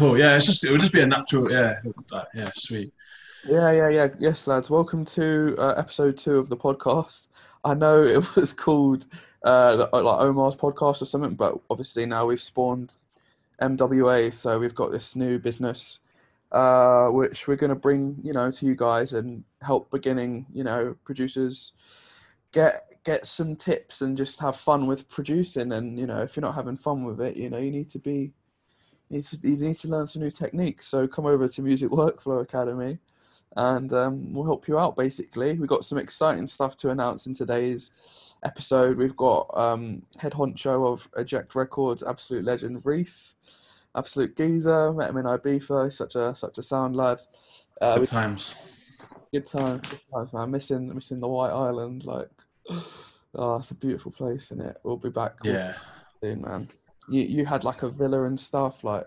cool. Yeah, it's just it would just be a natural. Yeah, yeah, sweet. Yeah, yeah, yeah. Yes, lads. Welcome to uh, episode two of the podcast. I know it was called uh, like Omar's podcast or something, but obviously now we've spawned MWA, so we've got this new business uh, which we're going to bring you know to you guys and help beginning you know producers get get some tips and just have fun with producing. And you know if you're not having fun with it, you know you need to be you need to, you need to learn some new techniques. So come over to Music Workflow Academy and um, we'll help you out basically. We've got some exciting stuff to announce in today's episode. We've got um, head honcho of Eject Records, absolute legend Reese, absolute geezer. Met him in Ibiza. He's such a such a sound lad. Uh, good times. Good times. Good times, man. Missing missing the White Island. Like, oh, it's a beautiful place, isn't it? We'll be back. Yeah. Soon, man. You you had like a villa and stuff. Like,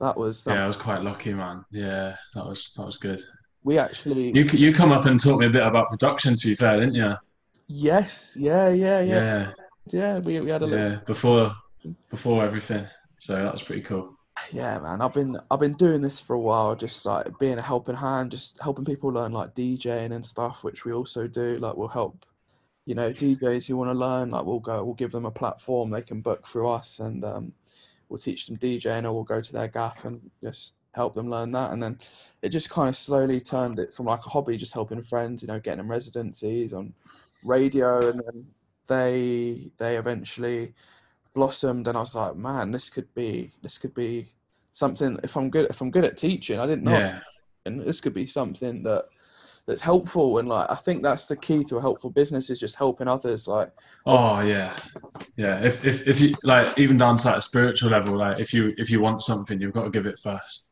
that was. That yeah, I was quite lucky, man. Yeah, that was that was good we actually you you come up and talk me a bit about production. To be fair, didn't you? Yes. Yeah. Yeah. Yeah. Yeah. Yeah. We we had a yeah little... before before everything. So that was pretty cool. Yeah, man. I've been I've been doing this for a while, just like being a helping hand, just helping people learn like DJing and stuff, which we also do. Like we'll help, you know, DJs who want to learn. Like we'll go, we'll give them a platform they can book through us, and um, we'll teach them DJing, or we'll go to their gaff and just help them learn that. And then it just kind of slowly turned it from like a hobby, just helping friends, you know, getting them residencies on radio. And then they they eventually blossomed, and I was like, man, this could be this could be something. If I'm good if I'm good at teaching, I didn't know, yeah. and this could be something that that's helpful and like i think that's the key to a helpful business is just helping others like oh yeah yeah if if, if you like even down to a spiritual level like if you if you want something you've got to give it first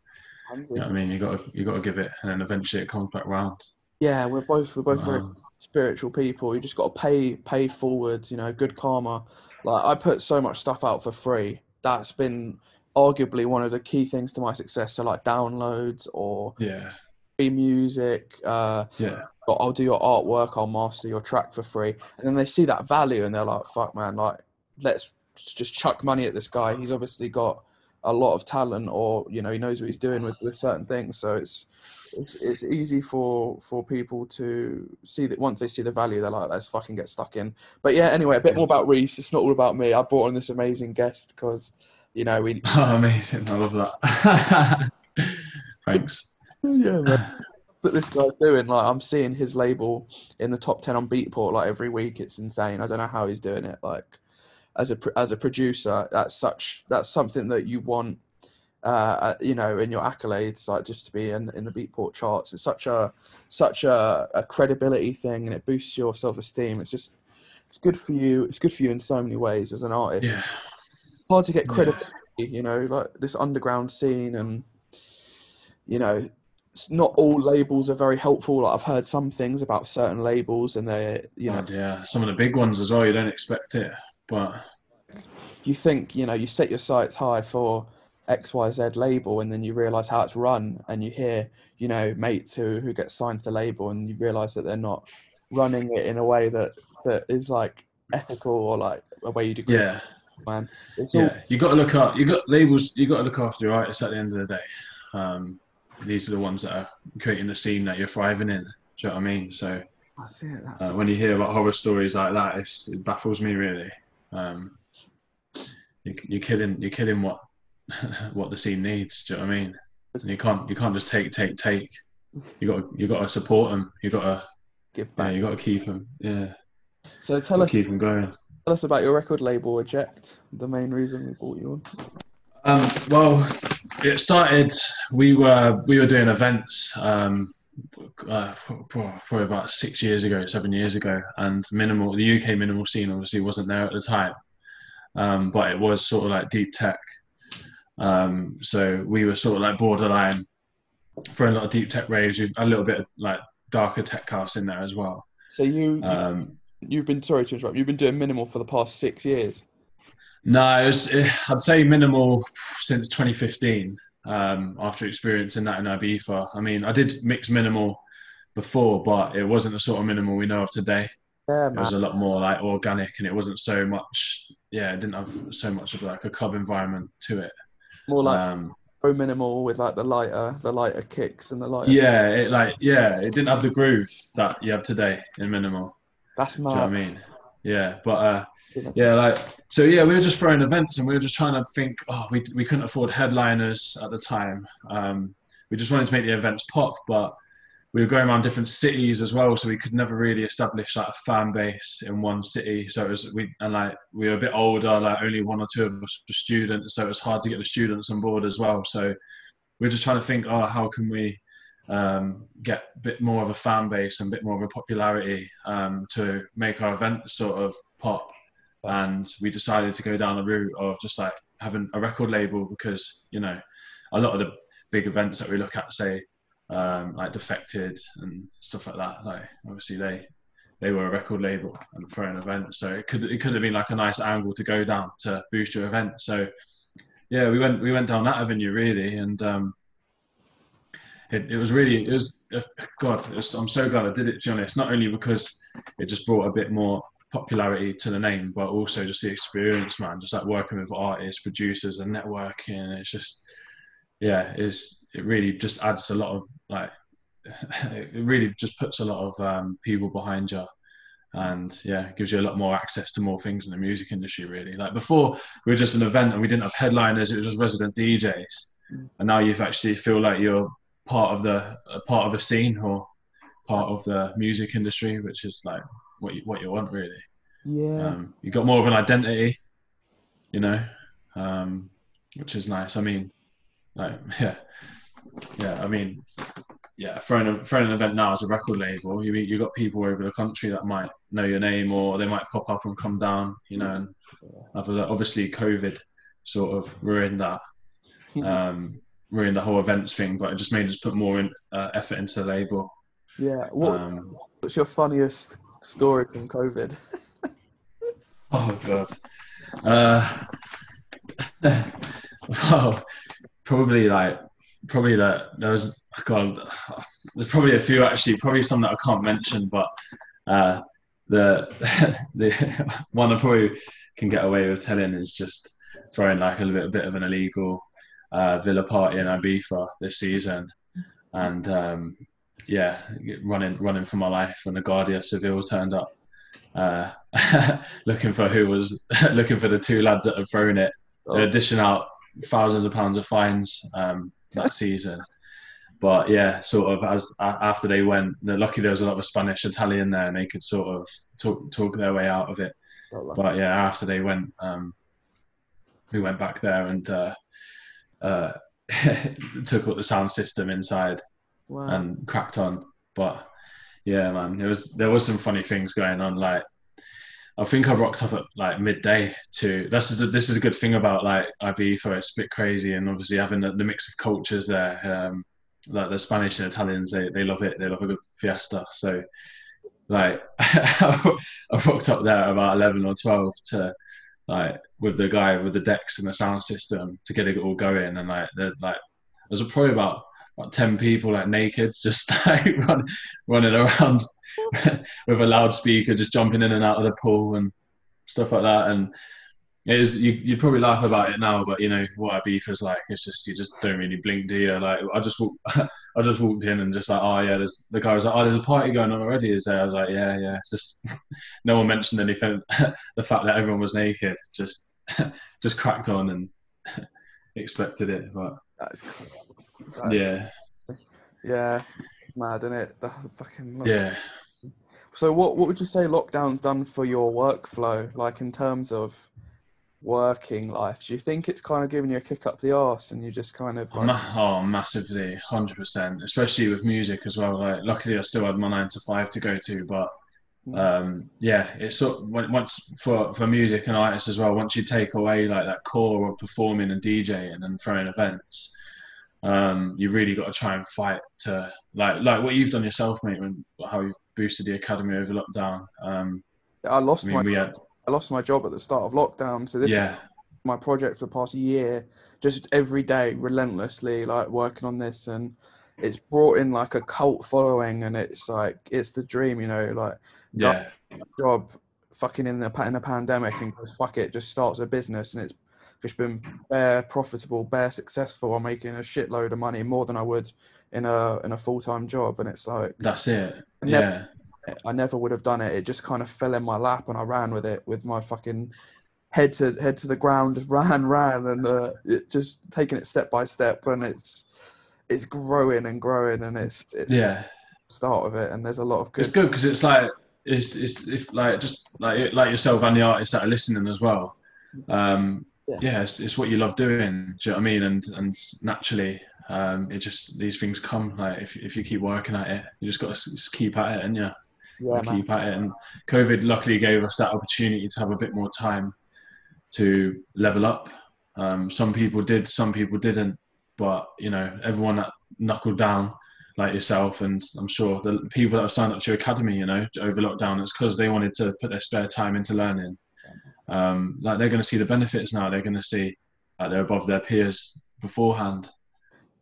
you know what I mean? You got to you got to give it, and then eventually it comes back round. Yeah, we're both we're both um, very spiritual people. You just got to pay pay forward. You know, good karma. Like I put so much stuff out for free. That's been arguably one of the key things to my success. So like downloads or yeah, free music. Uh, yeah. I'll do your artwork. I'll master your track for free, and then they see that value, and they're like, "Fuck, man! Like, let's just chuck money at this guy. He's obviously got a lot of talent or you know he knows what he's doing with, with certain things so it's it's it's easy for for people to see that once they see the value they're like let's fucking get stuck in but yeah anyway a bit more about reese it's not all about me i brought on this amazing guest because you know we oh amazing i love that thanks yeah man. that this guy's doing like i'm seeing his label in the top 10 on beatport like every week it's insane i don't know how he's doing it like as a as a producer, that's such that's something that you want. Uh, you know, in your accolades, like just to be in in the Beatport charts, it's such a such a, a credibility thing, and it boosts your self esteem. It's just it's good for you. It's good for you in so many ways as an artist. Yeah. Hard to get credibility, yeah. you know, like this underground scene, and you know, not all labels are very helpful. Like I've heard some things about certain labels, and they're you know, oh, yeah, some of the big ones as well. You don't expect it. But you think, you know, you set your sights high for XYZ label and then you realize how it's run and you hear, you know, mates who, who get signed to the label and you realize that they're not running it in a way that, that is like ethical or like a way you'd agree. Yeah. Man, it's yeah. All... You got to look up. You got labels. You got to look after your artists at the end of the day. Um, these are the ones that are creating the scene that you're thriving in. Do you know what I mean? So that's it. That's uh, when you hear about horror stories like that, it baffles me really. Um, you, you're killing you're killing what what the scene needs. Do you know what I mean? And you can't you can't just take take take. You got you got to support them. You got to give back. Yeah, you got to keep them. Yeah. So tell us keep them going. Tell us about your record label, Eject. The main reason we brought you on. Um, well, it started. We were we were doing events um, uh, for, about six years ago, seven years ago, and minimal. The UK minimal scene obviously wasn't there at the time, um, but it was sort of like deep tech. Um, so we were sort of like borderline for a lot of deep tech raves, a little bit of like darker tech house in there as well. So you, um, you've been sorry to interrupt. You've been doing minimal for the past six years. No, was, I'd say minimal since 2015 um, after experiencing that in Ibiza. I mean, I did mix minimal before, but it wasn't the sort of minimal we know of today. Yeah, it was a lot more like organic, and it wasn't so much. Yeah, it didn't have so much of like a club environment to it. More like um, so minimal with like the lighter, the lighter kicks and the lighter. Yeah, it like yeah, it didn't have the groove that you have today in minimal. that's mad. you know I mean? Yeah, but uh, yeah, like so. Yeah, we were just throwing events, and we were just trying to think. Oh, we we couldn't afford headliners at the time. Um, we just wanted to make the events pop, but we were going around different cities as well, so we could never really establish like a fan base in one city. So it was we and like we were a bit older, like only one or two of us were students, so it was hard to get the students on board as well. So we we're just trying to think, oh, how can we um, get a bit more of a fan base and a bit more of a popularity um, to make our event sort of pop. And we decided to go down the route of just like having a record label because, you know, a lot of the big events that we look at, say, um, like Defected and stuff like that, like obviously they they were a record label and for an event. So it could it could have been like a nice angle to go down to boost your event. So yeah, we went we went down that avenue really, and um, it, it was really it was uh, God. It was, I'm so glad I did it. To be honest, not only because it just brought a bit more popularity to the name, but also just the experience, man. Just like working with artists, producers, and networking. It's just yeah, it's it really just adds a lot of like it really just puts a lot of um, people behind you and yeah gives you a lot more access to more things in the music industry really like before we were just an event and we didn't have headliners it was just resident djs and now you've actually feel like you're part of the a part of a scene or part of the music industry which is like what you what you want really. Yeah. um, you got more of an identity you know um, which is nice. I mean like yeah. Yeah i mean yeah throwing, a, throwing an event now as a record label you you got people over the country that might know your name or they might pop up and come down you know and obviously covid sort of ruined that. Um, ruined the whole events thing but it just made us put more in, uh, effort into the label yeah. What, um, what's your funniest story from COVID? Oh god. Uh, well, probably like probably that there was God. There's probably a few actually. Probably some that I can't mention, but uh, the the one I probably can get away with telling is just throwing like a little bit of an illegal uh, villa party in Ibiza this season, and um, yeah, running running for my life when the Guardia Civil turned up uh, looking for who was looking for the two lads that had thrown it. They're dishing out thousands of pounds of fines um, that season. But yeah, sort of as after they went, they're lucky there was a lot of Spanish, Italian there, and they could sort of talk talk their way out of it. But yeah, after they went, um, we went back there and uh, uh, took up the sound system inside wow. and cracked on. But yeah, man, there was there was some funny things going on. Like I think I rocked up at like midday to. This is this is a good thing about like Ibiza. It's a bit crazy, and obviously having the, the mix of cultures there. Um, like the Spanish and Italians, they, they love it. They love a good fiesta. So like I rocked up there about eleven or twelve to like with the guy with the decks and the sound system to get it all going, and like the like there's probably about about 10 people like naked just like run, running around with a loudspeaker just jumping in and out of the pool and stuff like that. And it is you, you'd probably laugh about it now but you know what Ibiza's like. It's just you just don't really blink do you? Like I just walk, I just walked in and just like oh yeah there's the guy was like oh there's a party going on already is there I was like yeah yeah just no one mentioned anything the fact that everyone was naked just just cracked on and expected it but That's cool. That- yeah Yeah. Mad, isn't it? The fucking yeah So what what would you say lockdown's done for your workflow, like in terms of working life? Do you think it's kind of giving you a kick up the arse and you just kind of like, oh, massively, hundred percent. Especially with music as well. Like, luckily, I still had my nine to five to go to, but um, yeah, it's sort when- once for for music and artists as well. Once you take away like that core of performing and DJing and throwing events, um, you really got to try and fight to like like what you've done yourself, mate. When how you've boosted the academy over lockdown. Um, I lost I my mean, we had I lost my job at the start of lockdown, so this yeah, is my project for the past year, just every day relentlessly like working on this and it's brought in like a cult following and it's like it's the dream, you know, like yeah, job fucking in the in a pandemic and goes fuck it, just starts a business and it's just been bare profitable, bare successful. I'm making a shitload of money, more than I would in a in a full time job. And it's like That's it. Yeah. I never would have done it. It just kind of fell in my lap, and I ran with it with my fucking head to head to the ground. Just ran, ran, and uh, it just taking it step by step, and it's it's growing and growing, and it's it's Yeah. start of it. And there's a lot of good. It's good because it's like it's it's if like just like like yourself and the artists that are listening as well. Um, Yeah. yeah, it's, it's what you love doing. Do you know what I mean? And and naturally, um, it just these things come. Like if if you keep working at it, you just got to keep at it, and yeah, yeah, man. keep at it. And COVID luckily gave us that opportunity to have a bit more time to level up. Um, some people did, some people didn't, but you know, everyone that knuckled down like yourself, and I'm sure the people that have signed up to your academy, you know, over lockdown, it's because they wanted to put their spare time into learning. Um, like they're going to see the benefits now. They're going to see like they're above their peers beforehand.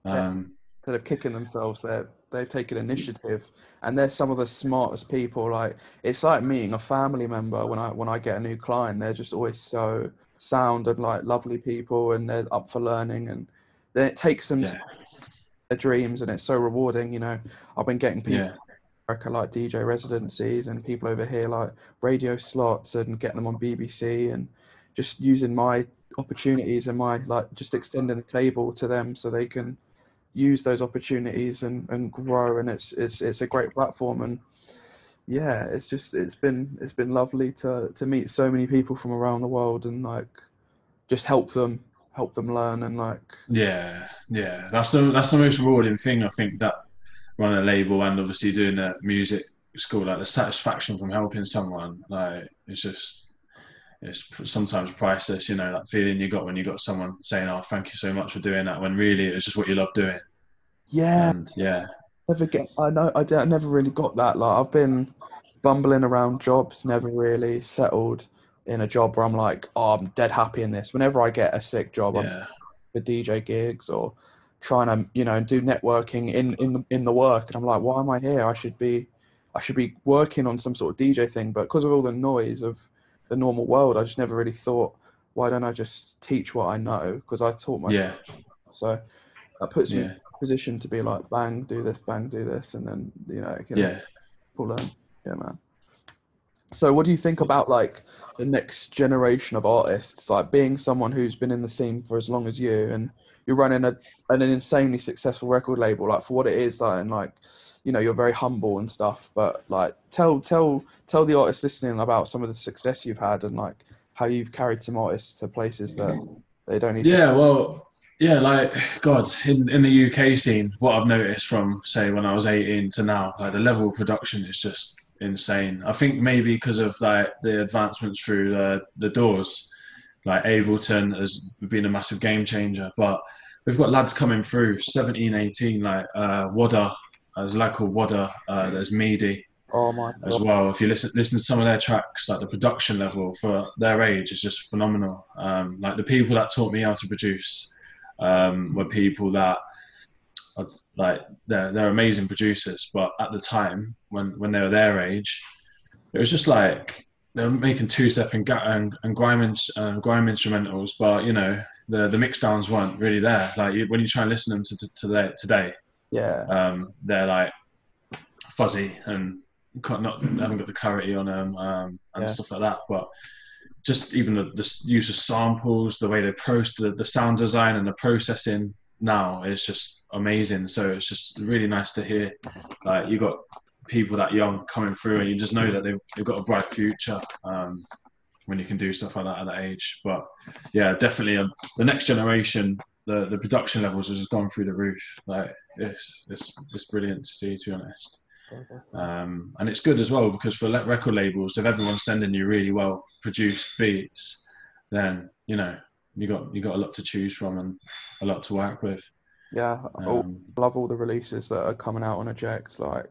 Um, instead of kicking themselves, they they've taken mm-hmm. initiative, and they're some of the smartest people. Like it's like meeting a family member when I when I get a new client. They're just always so sound and like lovely people, and they're up for learning, and then it takes them yeah, to their dreams, and it's so rewarding. You know, I've been getting people. yeah, America like DJ residencies and people over here like radio slots and getting them on BBC and just using my opportunities and my like just extending the table to them so they can use those opportunities and, and grow and it's it's it's a great platform. And yeah it's just it's been it's been lovely to to meet so many people from around the world and like just help them help them learn and like Yeah, yeah, that's the that's the most rewarding thing I think that running a label and obviously doing a music school, like the satisfaction from helping someone, like it's just it's sometimes priceless. You know, that feeling you got when you got someone saying, "Oh, thank you so much for doing that," when really it's just what you love doing. yeah And yeah, never get i know I never really got that like i've been bumbling around jobs never really settled in a job where i'm like oh i'm dead happy in this whenever i get a sick job i'm for dj gigs or trying to you know do networking in in the, in the work and i'm like why am i here i should be i should be working on some sort of dj thing but because of all the noise of the normal world i just never really thought why don't i just teach what i know because i taught myself yeah, so that puts me yeah, in a position to be like, bang, do this, bang, do this, and then you know, it can yeah. pull learn. Yeah, man. So, what do you think about like the next generation of artists? Like being someone who's been in the scene for as long as you, and you're running a an insanely successful record label. Like for what it is, like and like, you know, you're very humble and stuff. But like, tell tell tell the artists listening about some of the success you've had and like how you've carried some artists to places that they don't even. Yeah, well, yeah, like God, in, in the UK scene, what I've noticed from say when I was 18 to now, like the level of production is just insane. I think maybe because of like the advancements through the the doors, like Ableton has been a massive game changer. But we've got lads coming through 17, 18, like uh, Wada. There's a lad called Wada. Uh, there's Meady Oh my as well. If you listen listen to some of their tracks, like the production level for their age is just phenomenal. Um, like the people that taught me how to produce um, were people that like they're they're amazing producers, but at the time when when they were their age, it was just like they were making two step and and, and grime um, grime instrumentals, but you know the the mix downs weren't really there. Like you, when you try and listen to them to, to, today, today Yeah. um, they're like fuzzy and not haven't got the clarity on them um, and Yeah. stuff like that. But just even the, the use of samples, the way they process the, the sound design and the processing now is just amazing. So it's just really nice to hear. Like you got people that young coming through, and you just know that they've they've got a bright future. Um, when you can do stuff like that at that age, but yeah, definitely um, the next generation, the the production levels have just gone through the roof. Like it's it's it's brilliant to see, to be honest. Um, and it's good as well because for record labels, if everyone's sending you really well produced beats, then you know you got you got a lot to choose from and a lot to work with. Yeah. I Um, love all the releases that are coming out on Eject. Like,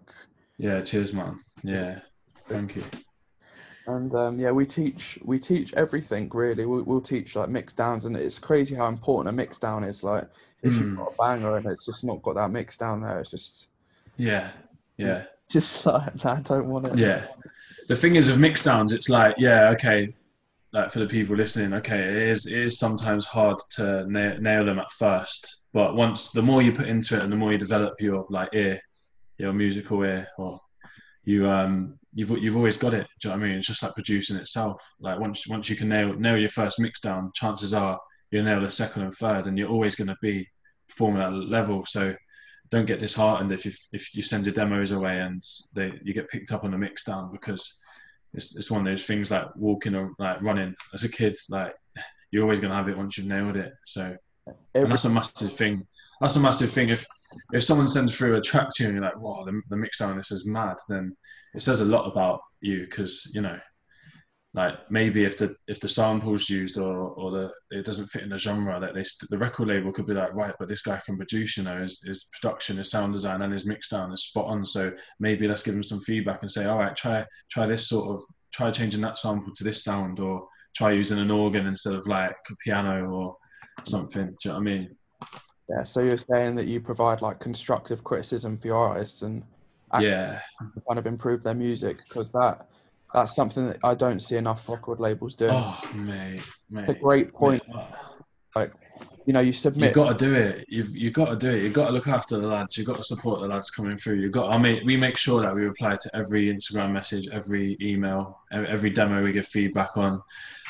yeah, cheers, man. Yeah, thank you. And um, yeah, we teach we teach everything really. We'll, we'll teach like mix downs, and it's crazy how important a mix down is. Like, if you've Mm. got a banger and it's just not got that mix down there, it's just Yeah, yeah. just like I don't want it. Yeah. The thing is with mixdowns, it's like, yeah, okay, like for the people listening, okay, it is it is sometimes hard to nail, nail them at first, but once the more you put into it and the more you develop your like ear, your musical ear, or you um you've you've always got it. Do you know what I mean? It's just like producing itself. Like once once you can nail nail your first mix down, chances are you'll nail the second and third, and you're always going to be performing at level. So don't get disheartened if you if you send your demos away and they you get picked up on the mix down because it's it's one of those things like walking or like running as a kid. Like you're always going to have it once you've nailed it. So and that's a massive thing. That's a massive thing. If if someone sends through a track to you and you're like, "Wow, the, the mix down on this is mad," then it says a lot about you because you know, like maybe if the if the samples used or or the it doesn't fit in the genre, that they the record label could be like, right, but this guy can produce. You know, his, his production, his sound design, and his mix down is spot on. So maybe let's give him some feedback and say, all right, try try this sort of try changing that sample to this sound or try using an organ instead of like a piano or something. Do you know what I mean? Yeah. So you're saying that you provide like constructive criticism for your artists and yeah, kind of improve their music because that that's something that I don't see enough record labels doing. Oh, mate, mate. It's a great point. Mate. Like, you know, you submit. You've got to do it. You've you've got to do it. You've got to look after the lads. You've got to support the lads coming through. You've got. I mean, we make sure that we reply to every Instagram message, every email, every demo we give feedback on.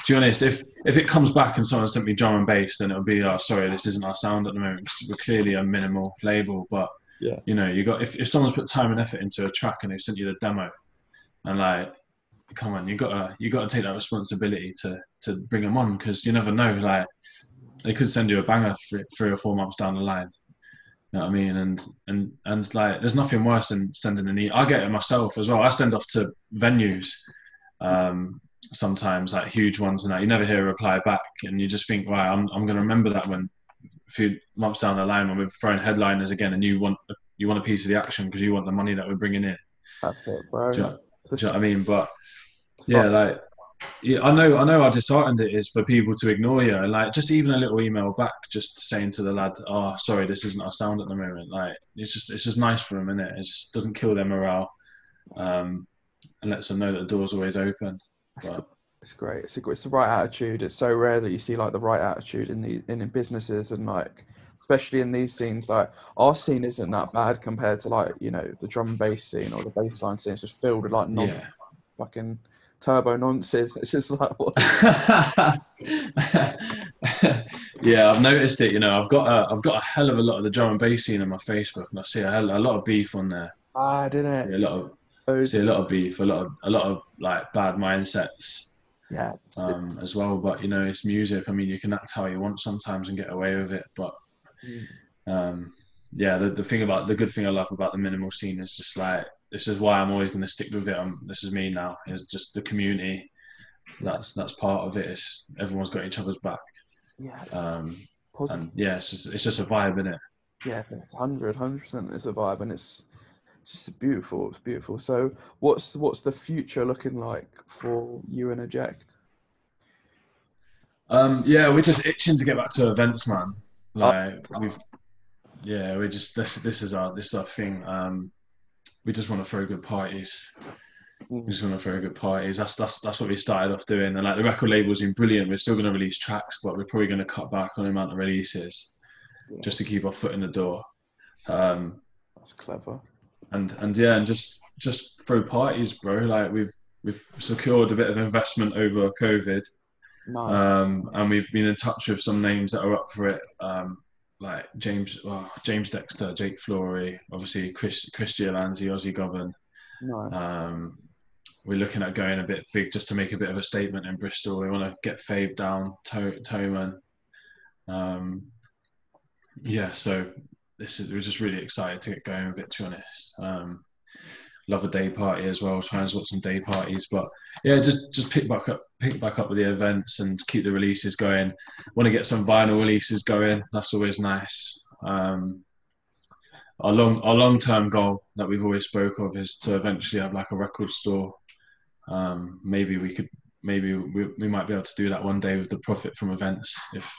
To be honest, if if it comes back and someone sent me drum and bass, then it'll be, oh, sorry, this isn't our sound at the moment. We're clearly a minimal label, but yeah, you know, you got if, if someone's put time and effort into a track and they've sent you the demo, and like come on, you gotta you gotta take that responsibility to to bring them on because you never know. Like they could send you a banger three, three or four months down the line. You know what I mean? And and and like, there's nothing worse than sending an email. I get it myself as well. I send off to venues um, sometimes, like huge ones, and that you never hear a reply back, and you just think, wow, I'm I'm gonna remember that when a few months down the line when we're throwing headliners again, and you want you want a piece of the action because you want the money that we're bringing in. That's it, bro. Do you know, do you know what I mean? But yeah, like yeah, I know, I know how disheartened it is for people to ignore you, and like just even a little email back, just saying to the lad, "Oh, sorry, this isn't our sound at the moment." Like it's just, it's just nice for them, isn't it? It just doesn't kill their morale, um, and lets them know that the door's always open. But, it's great. It's a, it's the right attitude. It's so rare that you see like the right attitude in the in, in businesses and like especially in these scenes. Like our scene isn't that bad compared to like you know the drum and bass scene or the bassline scene. It's just filled with like non yeah. fucking turbo nonsense. It's just like what? yeah, I've noticed it. You know, I've got a, I've got a hell of a lot of the drum and bass scene on my Facebook, and I see a, hell, a lot of beef on there. Ah, didn't it? See a lot of see a lot of beef, a lot of a lot of like bad mindsets. Yeah, um, as well. But you know, it's music. I mean, you can act how you want sometimes and get away with it. But Mm. um, yeah, the, the thing about the good thing I love about the minimal scene is just like this is why I'm always going to stick with it. I'm, this is me now. It's just the community. That's that's part of it. It's, everyone's got each other's back. yeah, Um, positive. and yeah, it's just, it's just a vibe in it. Yeah, it's 100, 100% it's a vibe, and it's just beautiful. It's beautiful. So, what's what's the future looking like for you and Eject? Um, yeah, we're just itching to get back to events, man. Like we've, yeah, we just this this is our this is our thing. Um, we just want to throw good parties. We just want to throw good parties. That's that's that's what we started off doing. And like the record label's been brilliant. We're still going to release tracks, but we're probably going to cut back on the amount of releases Yeah. just to keep our foot in the door. Um, That's clever. and and yeah, and just just throw parties, bro. Like we've we've secured a bit of investment over COVID. Um, and we've been in touch with some names that are up for it, um, like James, well, James Dexter, Jake Flory, obviously Chris, Chris Giolanzi, Ozzy Govern. no. Um, we're looking at going a bit big just to make a bit of a statement in Bristol. We want to get Fabe down, to- Toman. Um, yeah, so this is we're just really excited to get going with it. To be honest, um, love a day party as well. Try and sort some day parties, but yeah, just just pick back up, pick back up with the events and keep the releases going. Want to get some vinyl releases going. That's always nice. Um, our long our long term goal that we've always spoke of is to eventually have like a record store. Um, maybe we could maybe we, we might be able to do that one day with the profit from events if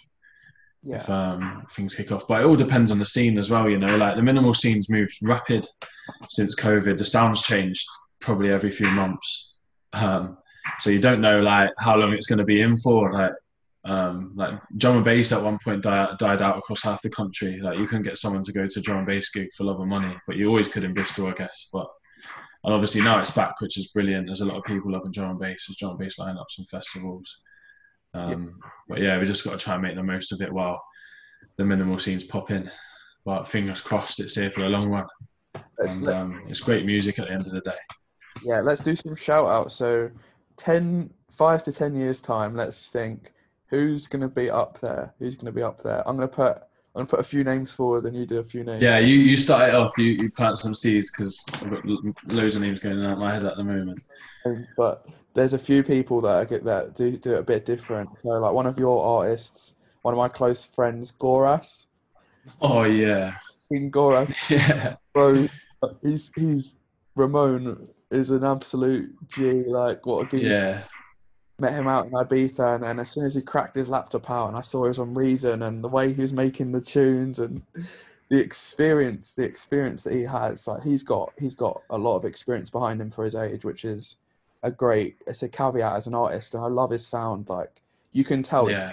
yeah, if um, things kick off. But it all depends on the scene as well. You know, like the minimal scene's moved rapid since COVID. The sounds changed probably every few months. Um, so you don't know like how long it's going to be in for. Like um, like drum and bass at one point died, died out across half the country. Like you couldn't get someone to go to drum and bass gig for love of money, but you always could in Bristol, I guess. But and obviously now it's back, which is brilliant. There's a lot of people loving drum and bass, there's drum and bass lineups and festivals. Um, But yeah, we just got to try and make the most of it while the minimal scenes pop in. But fingers crossed, it's here for a long run. Let's, And um, it's great music at the end of the day. yeah, let's do some shout outs. So, 10, 5 to 10 years' time, let's think who's going to be up there? Who's going to be up there? I'm going to put. I'm gonna put a few names forward, and you do a few names. Yeah, you, you start it off, you, you plant some seeds because I've got loads of names going out my head at the moment. Um, but there's a few people that I get that do do it a bit different. So like one of your artists, one of my close friends, Goras. Oh, yeah. King Goras, Yeah. bro, he's he's Ramon is an absolute G. Like what a. Yeah. Met him out in Ibiza, and then as soon as he cracked his laptop out, and I saw he was on Reason, and the way he was making the tunes, and the experience, the experience that he has, like he's got, he's got a lot of experience behind him for his age, which is a great, it's a caveat as an artist, and I love his sound. Like you can tell it's Yeah.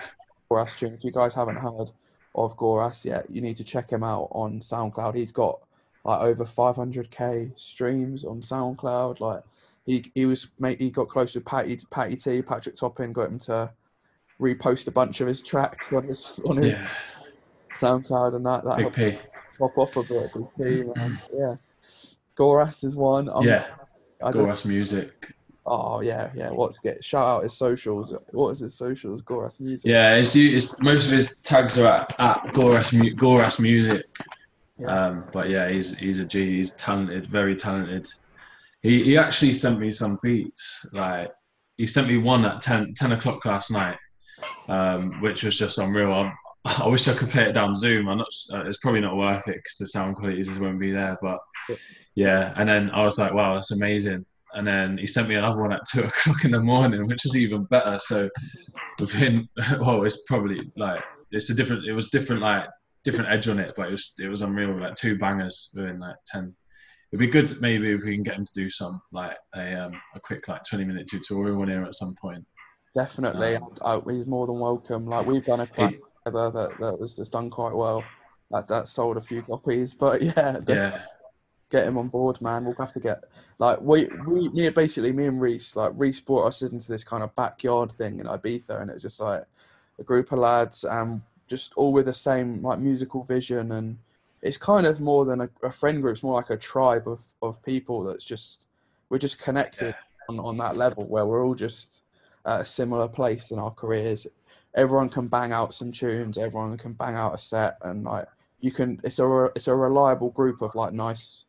Goras tune. If you guys haven't heard of Goras yet, you need to check him out on SoundCloud. He's got like over 500k streams on SoundCloud. Like he he was mate, he got close with Patty Patty T, Patrick Topping, got him to repost a bunch of his tracks on his on his Yeah. SoundCloud and that that Big helped P. pop off a bit. Big P, man. Mm. Yeah. Goras is one. I'm, Yeah. I Goras music. oh yeah, yeah. What's get shout out his socials. What is his socials? Goras music. Yeah, it's, it's most of his tags are at, at Goras, Goras Music. Yeah. Um, but yeah, he's he's a G. He's talented, very talented. He he actually sent me some beats. Like he sent me one at 10, 10 o'clock last night, um, which was just unreal. I, I wish I could play it down Zoom. I'm not. Uh, it's probably not worth it because the sound quality just won't be there. But yeah, and then I was like, wow, that's amazing. And then he sent me another one at two o'clock in the morning, which is even better. So within, well, it's probably like it's a different. It was different, like different edge on it, but it was it was unreal. Like two bangers within like ten. It'd be good maybe if we can get him to do some like a um, a quick like twenty minute tutorial on here at some point. Definitely, Um, I, he's more than welcome. Like we've done a He- together that that was just done quite well. That that sold a few copies, but yeah, Yeah, get him on board, man. We'll have to get like we we me basically me and Reese like Reese brought us into this kind of backyard thing in Ibiza, and it was just like a group of lads and just all with the same like musical vision, and it's kind of more than a, a friend group. It's more like a tribe of of people that's just we're just connected on on that level where we're all just at a similar place in our careers. Everyone can bang out some tunes. Everyone can bang out a set, and like you can. It's a it's a reliable group of like nice,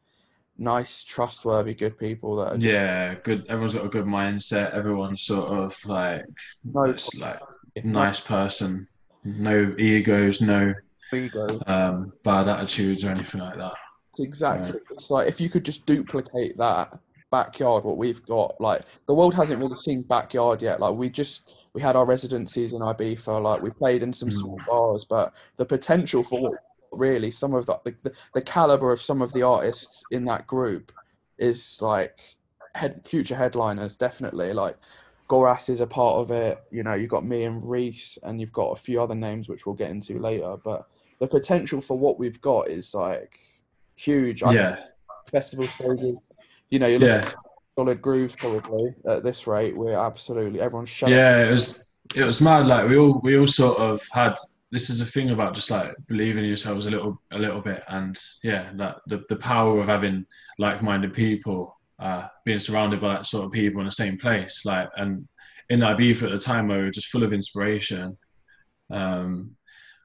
nice, trustworthy, good people that are just yeah, good. Everyone's got a good mindset. Everyone's sort of like no like nice person. No egos, no ego. um, bad attitudes or anything like that. Exactly. It's like if you could just duplicate that backyard, what we've got. Like the world hasn't really seen backyard yet. Like we just we had our residencies in Ibiza. Like we played in some small bars, but the potential for really some of the the, the caliber of some of the artists in that group is like head future headliners. Definitely like. Goras is a part of it. You know, you've got me and Reese, and you've got a few other names which we'll get into later. But the potential for what we've got is like huge. I Yeah, think festival stages, you know, you're looking yeah, at solid grooves probably at this rate. We're absolutely everyone's shutting. yeah. It was it was mad. Like we all we all sort of had. This is the thing about just like believing in yourselves a little a little bit, and yeah, that the the power of having like minded people, uh, being surrounded by that sort of people in the same place. Like and in Ibiza at the time, we were just full of inspiration. Um,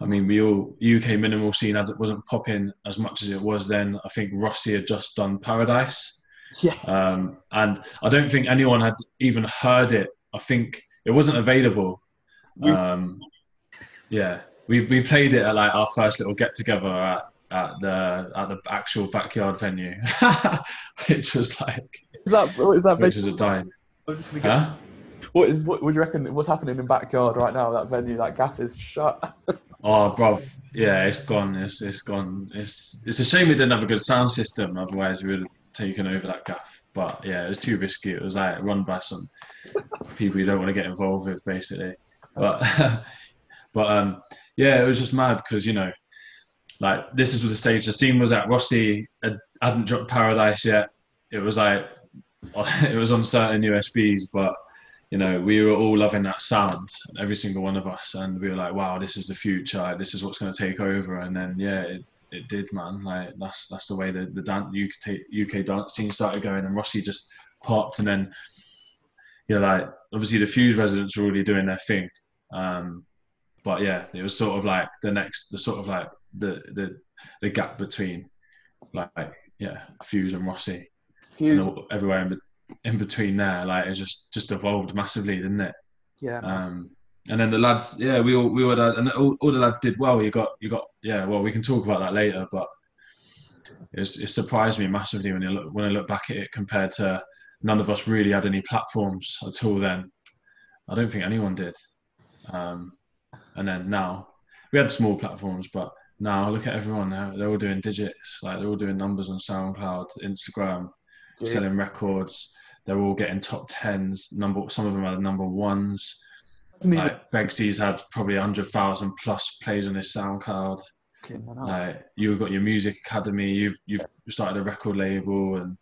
I mean, we all UK minimal scene wasn't popping as much as it was then. I think Rossi had just done Paradise. Yeah. um, and I don't think anyone had even heard it. I think it wasn't available. Um, yeah, we we played it at like our first little get together at, at the at the actual backyard venue, which was like Is that what is that which venue? was a dime. I'm just gonna get- Huh? What is what would you reckon? What's happening in backyard right now? That venue, that gaff is shut. Oh, bruv, yeah, it's gone. It's it's gone. It's it's a shame we didn't have a good sound system. Otherwise, we would have taken over that gaff. but yeah, it was too risky. It was like run by some people you don't want to get involved with, basically. But but um, yeah, it was just mad because you know, like this is the stage. The scene was at Rossi had, hadn't dropped Paradise yet. It was like it was on certain USBs, but you know, we were all loving that sound, every single one of us, and we were like, "Wow, this is the future. This is what's going to take over." And then, yeah, it, it did, man. Like that's that's the way the the dance, UK UK dance scene started going, and Rossi just popped, and then, you know, like obviously the Fuse residents were already doing their thing, um, but yeah, it was sort of like the next, the sort of like the the the gap between, like yeah, Fuse and Rossi, Fuse. and all- everywhere in, in between there, like it just just evolved massively, didn't it? Yeah. Um, and then the lads, yeah, we all we all had, and all, all the lads did well. You got you got yeah. Well, we can talk about that later, but it's, it surprised me massively when you look when I look back at it compared to none of us really had any platforms at all. Then I don't think anyone did. Um, and then now we had small platforms, but now look at everyone. They're, they're all doing digits, like they're all doing numbers on SoundCloud, Instagram, Yeah. selling records. They're all getting top tens. Number some of them are number ones. Like Begsy's had probably hundred thousand plus plays on his SoundCloud. hell. Like you've got your music academy. You've you've started a record label, and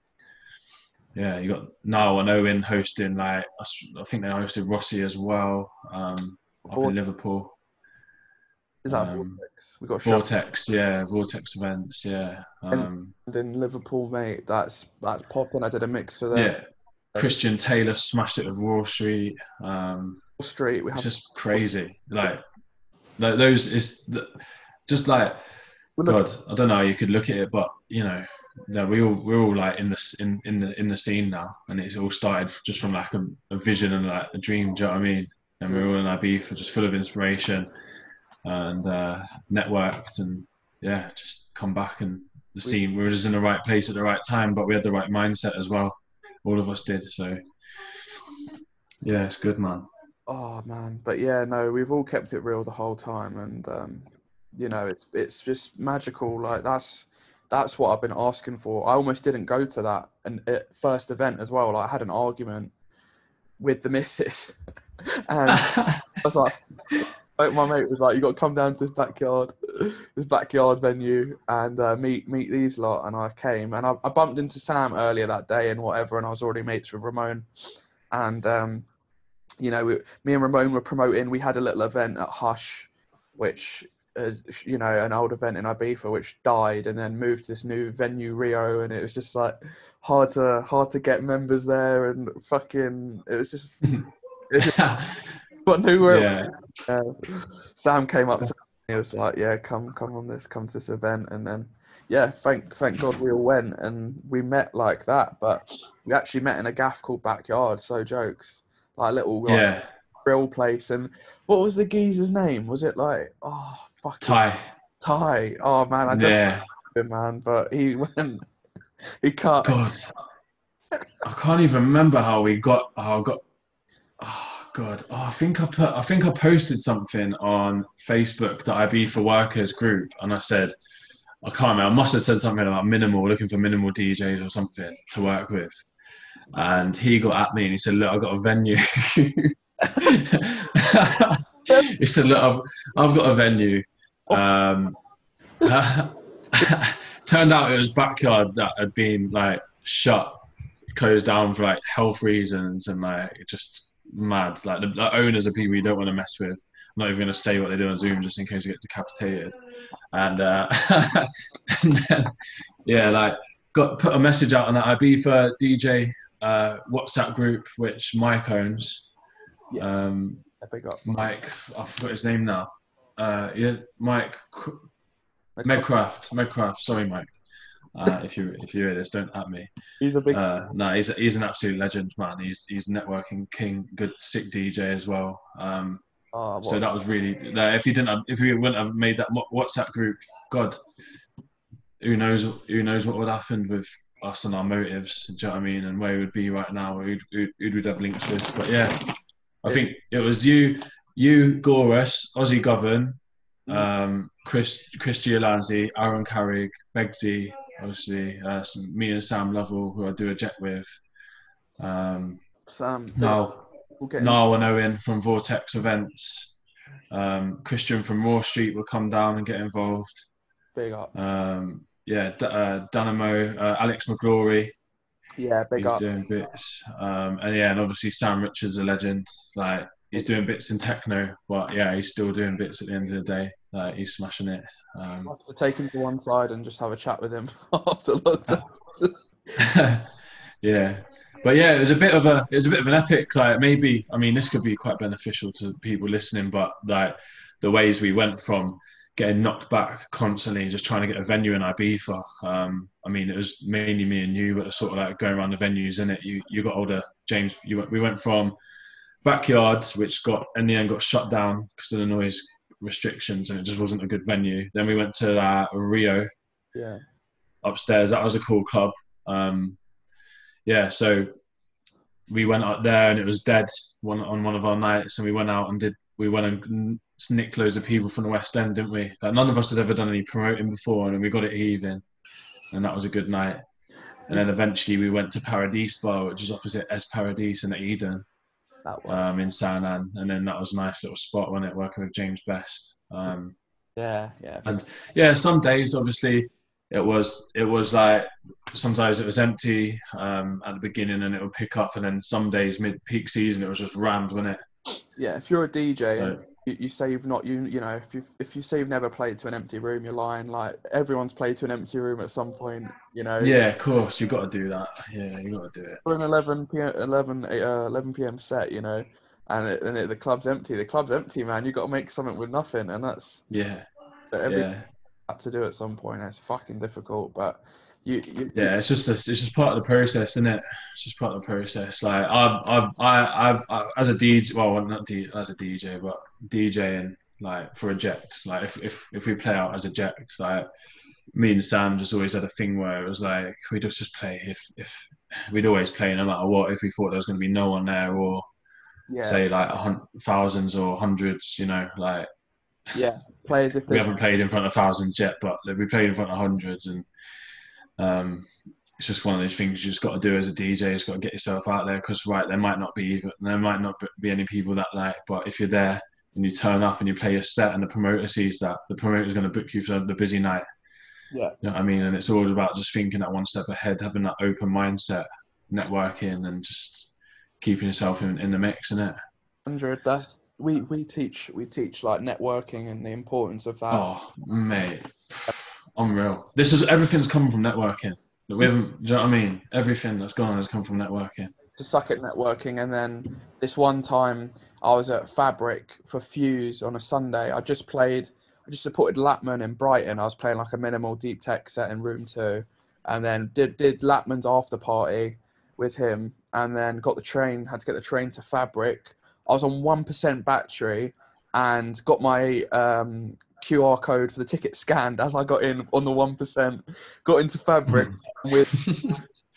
yeah, you got now and Owen hosting. Like I think they hosted Rossi as well um, up in Liverpool. Is that um, Vortex? We got Vortex, yeah, Vortex events, yeah, um, in Liverpool, mate. That's that's popping. I did a mix for them. yeah. Christian Taylor smashed it with Wall Street. Um, Street. We have it's just crazy. Like th- those is just like God. I don't know. how You could look at it, but you know, no, we all we're all like in the in in the in the scene now, and it's all started just from like a, a vision and like a dream. Do you know what I mean? And we're all in our beef, just full of inspiration and uh, networked, and yeah, just come back and the scene. We were just in the right place at the right time, but we had the right mindset as well. All of us did. So yeah, it's good, man. Oh man, but yeah, no, we've all kept it real the whole time, and um, you know, it's it's just magical. Like that's that's what I've been asking for. I almost didn't go to that and uh, first event as well. Like I had an argument with the missus, and I was like, my mate was like, "You got to come down to this backyard, this backyard venue, and uh, meet meet these lot." And I came, and I, I bumped into Sam earlier that day and whatever, and I was already mates with Ramon, and um, you know, we, me and Ramon were promoting. We had a little event at Hush, which is you know an old event in Ibiza, which died and then moved to this new venue Rio, and it was just like hard to hard to get members there, and fucking it was just. But where yeah, uh, Sam came up to me. He was like, "Yeah, come, come on this, come to this event." And then, yeah, thank, thank God we all went and we met like that. But we actually met in a gaff called Backyard. So jokes, like a little like, yeah. grill place. And what was the geezer's name? Was it like, oh, fuck, Ty. Ty? Oh man, I don't Yeah. know him, man. But he went, he cut. God, I can't even remember how we got. How I got. Oh God, oh, I think I put. I think I posted something on Facebook that IB for Workers group, and I said, I can't remember. I must have said something about minimal, looking for minimal DJs or something to work with. And he got at me and he said, "Look, I've got a venue." he said, "Look, I've, I've got a venue." Um, turned out it was backyard that had been like shut, closed down for like health reasons and like just mad. Like the, the owners are people you don't want to mess with. I'm not even going to say what they do on Zoom just in case you get decapitated. And, uh, and then, yeah, like got put a message out on that Ibiza DJ uh, WhatsApp group, which Mike owns. Yeah. Um. Mike, I forgot his name now. Uh, yeah, Mike Medcraft. Medcraft. Sorry, Mike. Uh, if you if you hear this, don't at me. He's a big. Uh, no, he's he's an absolute legend, man. He's he's networking king, good sick DJ as well. Um, oh, so that was really if he didn't have, if we wouldn't have made that WhatsApp group, God, who knows who knows what would happen with us and our motives? Do you know what I mean? And where we would be right now, who who who would we'd have links with? But yeah, I think it was you, you, Goras, Ozzy Govern, um, Chris Chris Giolanzi, Aaron Carrig, Begsy, obviously uh, some, me and Sam Lovell, who I do Eject with, Um, Sam. now, we'll Niall and Owen from Vortex Events. Um, Christian from Raw Street will come down and get involved. big up. Um, yeah, D- uh, Dynamo, uh, Alex McGlory, Yeah, big he's up. doing bits. Um, and yeah, and obviously Sam Richards, a legend. Like he's doing bits in techno, but yeah, he's still doing bits at the end of the day. Like he's smashing it. Um, I'll have to take him to one side and just have a chat with him after lockdown. yeah, but yeah, it was a bit of a it was a bit of an epic. Like maybe I mean this could be quite beneficial to people listening, but like the ways we went from getting knocked back constantly, and just trying to get a venue in Ibiza. Um, I mean, it was mainly me and you, but sort of like going around the venues in it. You you got older, James. You went, we went from backyard, which got in the end got shut down because of the noise restrictions, and it just wasn't a good venue. Then we went to uh, Rio, yeah. upstairs. That was a cool club. Um, yeah, so we went up there and it was dead one on one of our nights, and we went out and did. We went and nicked loads of people from the West End, didn't we? Like none of us had ever done any promoting before, and we got it heaving, and that was a good night. And then eventually we went to Paradise Bar, which is opposite Es Paradise in Eden. Um, in San An, and then that was a nice little spot, wasn't it? Working with James Best. Um, yeah, yeah. and yeah, some days obviously it was it was like sometimes it was empty um, at the beginning and it would pick up, and then some days mid peak season it was just rammed, wasn't it? yeah, if you're a DJ So- you, you say you've not you you know if you if you say you've never played to an empty room, you're lying. Like everyone's played to an empty room at some point. You know. Yeah, of course you've got to do that. Yeah, you got to do it. For an 11 p.m. 11 uh, 11 p.m. set, you know, and it, and it, the club's empty. The club's empty, man. You got to make something with nothing, and that's Yeah, every yeah, had to do at some point. It's fucking difficult, but you, you yeah. It's just a, it's just part of the process, isn't it? It's just part of the process. Like I've I've I, I've as a DJ, well, not D, as a DJ, but DJing like for eject. Like if if if we play out as eject, like me and Sam just always had a thing where it was like we'd just just play if if we'd always play no matter what if we thought there was going to be no one there or yeah, say like a hun- thousands or hundreds, you know, like yeah. Players if we haven't played in front of thousands yet, but we played in front of hundreds, and um, it's just one of those things you just got to do as a DJ. You just got to get yourself out there because right, there might not be even there might not be any people that like, but if you're there and you turn up and you play your set, and the promoter sees that, the promoter's going to book you for the busy night. yeah, You know what I mean? And it's always about just thinking that one step ahead, having that open mindset, networking, and just keeping yourself in, in the mix, is it? hundred. That's we we teach we teach like networking and the importance of that. Oh, mate, unreal. This is everything's come from networking. We haven't, do you know what I mean? Everything that's gone has come from networking. to suck at networking. And then this one time, I was at Fabric for Fuse on a Sunday. I just played, I just supported Latmun in Brighton. I was playing like a minimal deep tech set in room two, and then did did Latmun's after party with him, and then got the train. Had to get the train to Fabric. I was on one percent battery, and got my um, QR code for the ticket scanned as I got in on the one percent. Got into Fabric with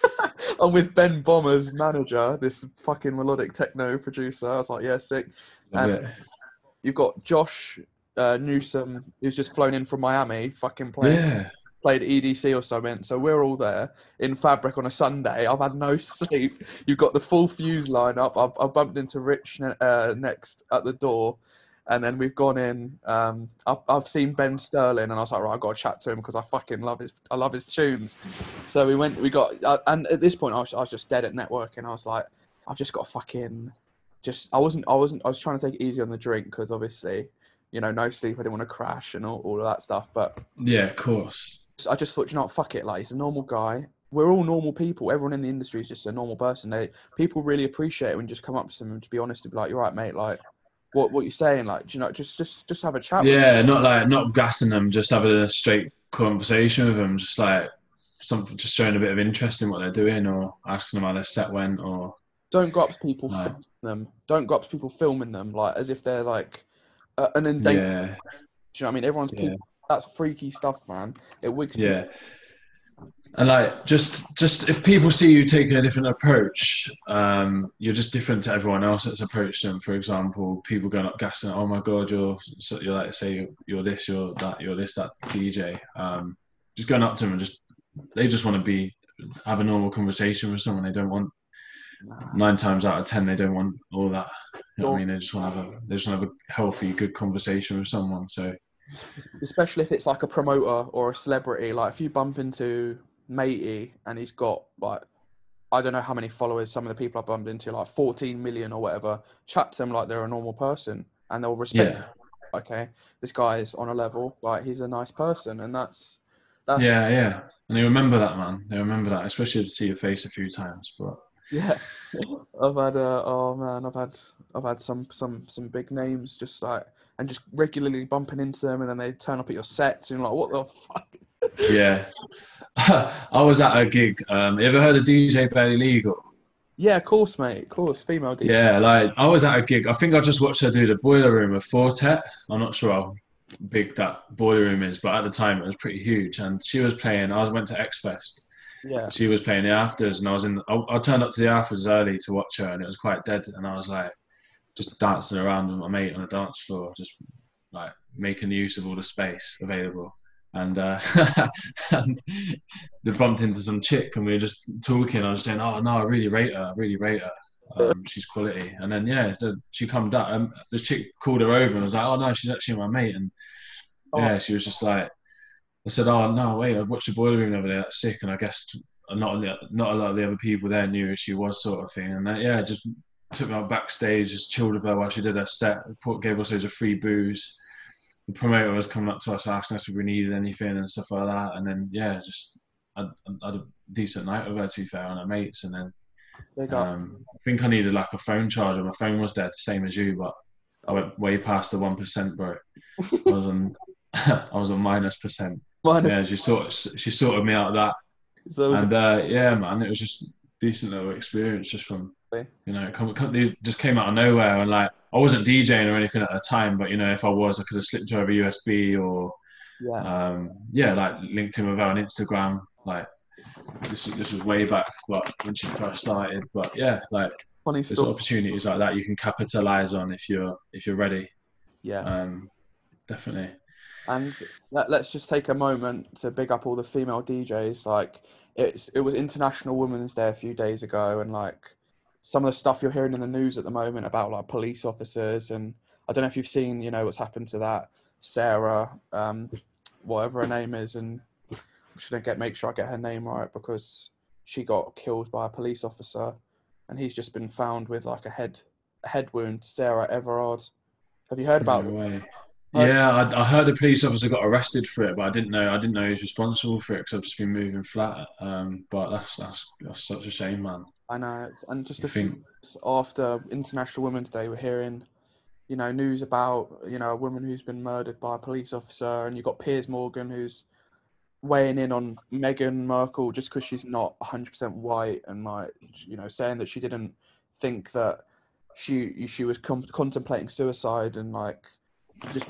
I'm with Ben Böhmer's manager, this fucking melodic techno producer. I was like, yeah, sick. Love And- it. You've got Josh uh, Newsom, who's just flown in from Miami, fucking playing, Yeah, played EDC or something. So we're all there in Fabric on a Sunday. I've had no sleep. You've got the full fuse lineup. I've, I bumped into Rich ne- uh, next at the door. And then we've gone in. Um, I've, I've seen Ben Sterling, and I was like, right, I've got to chat to him because I fucking love his, I love his tunes. So we went, we got, uh, and at this point, I was, I was just dead at networking. I was like, I've just got to fucking, just, I wasn't, I wasn't, I was trying to take it easy on the drink because obviously, you know, no sleep. I didn't want to crash and all, all of that stuff. But yeah, of course. I just thought, you know, fuck it. Like, he's a normal guy. We're all normal people. Everyone in the industry is just a normal person. They people really appreciate it when you just come up to them and just be honest and be like, "You're right, mate." Like, what what you're saying? Like, do you know, just just just have a chat. with Yeah, not like not gassing them, just having a straight conversation with them, just like something, just showing a bit of interest in what they're doing, or asking them how their set went, or Don't go up to people No. filming them. Don't go up to people filming them like as if they're like uh, an endangered. yeah, Do you know what I mean? Everyone's Yeah. people. That's freaky stuff, man. It wigs. people. And like, just just if people see you taking a different approach, um, you're just different to everyone else that's approached them. For example, people going up gassing, "Oh my god, you're so you're like say you're this, you're that, you're this, that DJ." Um, just going up to them and just they just want to be have a normal conversation with someone. They don't want nine times out of ten they don't want all that. You know I mean? They just want to have a they just want to have a healthy, good conversation with someone. So especially if it's like a promoter or a celebrity. Like if you bump into Matey and he's got like I don't know how many followers some of the people I bumped into, like 14 million or whatever, chat to them like they're a normal person and they'll respect. yeah, Okay, this guy is on a level, like he's a nice person, and that's that's yeah, yeah. And they remember that man. They remember that, especially to see your face a few times. But Yeah, I've had uh, oh man, I've had I've had some some some big names just like and just regularly bumping into them, and then they turn up at your sets and you're like, what the fuck? Yeah, I was at a gig. Um, you ever heard of DJ Barely Legal? Yeah, of course, mate, of course, female DJ. Yeah, like I was at a gig. I think I just watched her do the boiler room with Four Tet. I'm not sure how big that boiler room is, but at the time it was pretty huge. And she was playing. I went to X Fest. yeah, She was playing the afters, and I was in. I, I turned up to the afters early to watch her, and it was quite dead. And I was like, just dancing around with my mate on the dance floor, just like making use of all the space available. And uh, and they bumped into some chick, and we were just talking. I was saying, "Oh no, I really rate her. I really rate her. Um, she's quality." And then yeah, she come down. Um, the chick called her over and was like, "Oh no, she's actually my mate." And yeah, she was just like, I said, "Oh no, wait, I watched the boiler room over there. That's sick." And I guess not not a lot of the other people there knew who she was, sort of thing. And yeah, just took me out backstage, just chilled with her while she did her set. Gave us loads of free booze. The promoter was coming up to us asking us if we needed anything and stuff like that. And then yeah, just I, had a decent night with her to be fair and her mates. And then um, I think I needed like a phone charger. My phone was dead, the same as you, but I went way past the one percent, bro. I was on I was on minus percent. Minus- Yeah, she sort she sorted me out of that, so and uh, yeah, man, it was just decent little experience just from. You know, it come, come, it just came out of nowhere, and like I wasn't DJing or anything at the time, but you know, if I was, I could have slipped over USB or yeah, um, yeah, like linked in with her on Instagram. Like this, this was way back, but when she first started. But yeah, like funny there's story. opportunities like that you can capitalize on if you're if you're ready. Yeah, Um, definitely. and let, let's just take a moment to big up all the female DJs. Like it's it was International Women's Day a few days ago, and like some of the stuff you're hearing in the news at the moment about like police officers, and I don't know if you've seen, you know, what's happened to that Sarah, um, whatever her name is, and I'm just get make sure I get her name right because she got killed by a police officer, and he's just been found with like a head a head wound. Sarah Everard. Have you heard about No Heard- Yeah, I, I heard a police officer got arrested for it, but I didn't know. I didn't know he was responsible for it because I've just been moving flat. Um, but that's that's that's such a shame, man. I know, it's, and just You a few think- weeks after International Women's Day, we're hearing, you know, news about you know a woman who's been murdered by a police officer, and you've got Piers Morgan who's weighing in on Meghan Markle just because she's not 100% white, and like you know saying that she didn't think that she she was com- contemplating suicide, and like just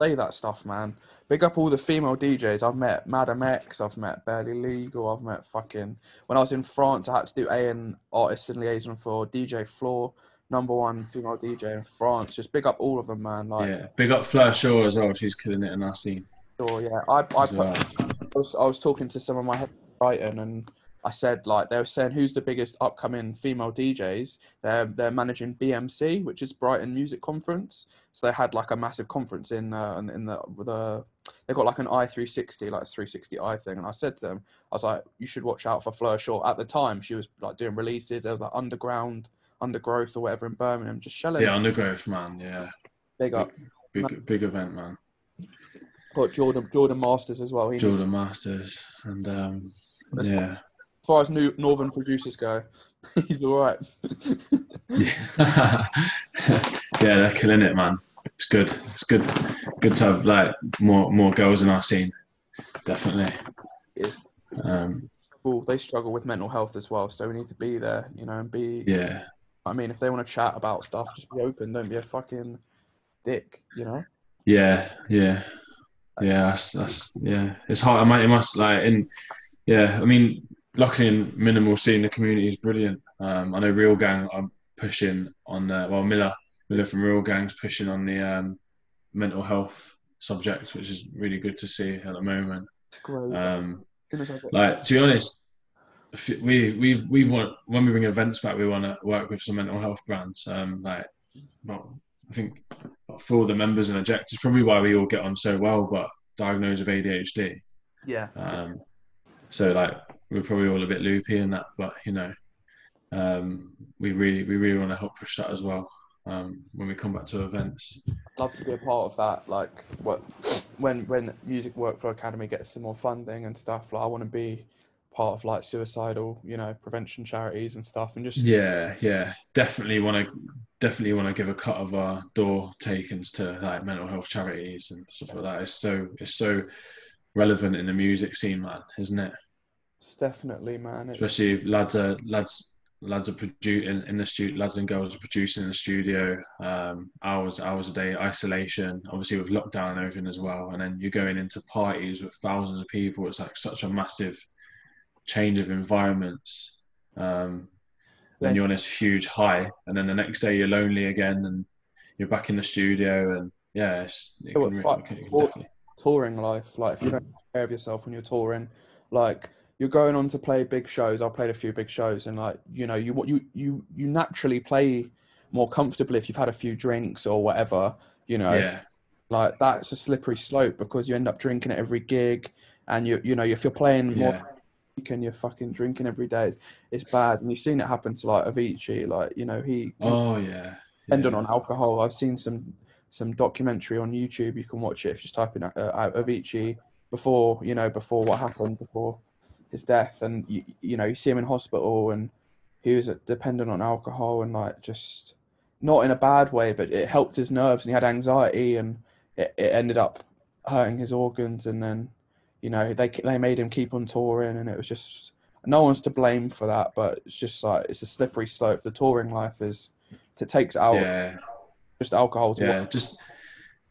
say that stuff, man. Big up all the female DJs. I've met Madam X, I've met Barely Legal, I've met fucking. When I was in France, I had to do A and artist and liaison for DJ Floor, number one female DJ in France. Just big up all of them, man. Like, yeah, big up Fleur Shaw as well. She's killing it in our scene. sure, yeah. I, I, as well. I was, I was talking to some of my Brighton, and I said like they were saying who's the biggest upcoming female DJs. They're they're managing BMC, which is Brighton Music Conference. So they had like a massive conference in uh, in, the the they got like an i360 like a 360i thing, and I said to them, I was like, you should watch out for Fleur Shaw. At the time, she was like doing releases. There was like underground, undergrowth or whatever in Birmingham, just shelling. Yeah, Undergrowth, man. Yeah, Big up. big big event, man. Got Jordan Jordan Masters as well. He Jordan Masters, and um, yeah, as far as new northern producers go, he's all right. yeah, they're killing it, man. It's good. It's good. Good to have like more more girls in our scene. Definitely. It's Um, well, they struggle with mental health as well, so we need to be there, you know, and be. yeah, I mean, if they want to chat about stuff, just be open. Don't be a fucking dick, you know. yeah, yeah, yeah. That's that's yeah. It's hard. I might. It must like in. Yeah, I mean, luckily in minimal scene, the community is brilliant. Um, I know Real Gang are pushing on. Uh, well, Miller Miller from Real Gang's pushing on the um, mental health subject, which is really good to see at the moment. It's great. Um, As soon as I get- like to be honest, we we've we've want when we bring events back, we want to work with some mental health brands. Um, like, well, I think for all the members and Eject, it's probably why we all get on so well. But diagnosed with ADHD, Yeah. um, so like we're probably all a bit loopy in that. But you know, um, we really we really want to help push that as well. Um, when we come back to events, love to be a part of that. Like, what when when Music Workflow Academy gets some more funding and stuff, like I want to be part of like suicidal, you know, prevention charities and stuff, and just Yeah, yeah, definitely want to definitely want to give a cut of our door takings to like mental health charities and stuff like that. It's so it's so relevant in the music scene, man, isn't it? It's definitely, man. It's, Especially if lads are lads lads are producing in the studio, lads and girls are producing in the studio, um, hours hours a day, isolation, obviously with lockdown and everything as well. And then you're going into parties with thousands of people. It's like such a massive change of environments. Um, then you're on this huge high, and then the next day you're lonely again, and you're back in the studio, and yeah, it's, it can, it can- it can touring life. Like, if you don't take care of yourself when you're touring, like you're going on to play big shows. I played a few big shows, and like you know, you what you you you naturally play more comfortably if you've had a few drinks or whatever. You know, Yeah, like that's a slippery slope because you end up drinking at every gig, and you you know if you're playing more yeah, and you're fucking drinking every day, it's, it's bad. And you've seen it happen to like Avicii, like you know he oh yeah, dependent yeah. on alcohol. I've seen some some documentary on YouTube. You can watch it if you just type in uh, Avicii before you know before what happened before his death, and you, you know you see him in hospital and he was dependent on alcohol and like just not in a bad way, but it helped his nerves and he had anxiety and it, it ended up hurting his organs and then you know they they made him keep on touring and it was just no one's to blame for that, but it's just like it's a slippery slope. The touring life is it takes out yeah, just alcohol to yeah. what Just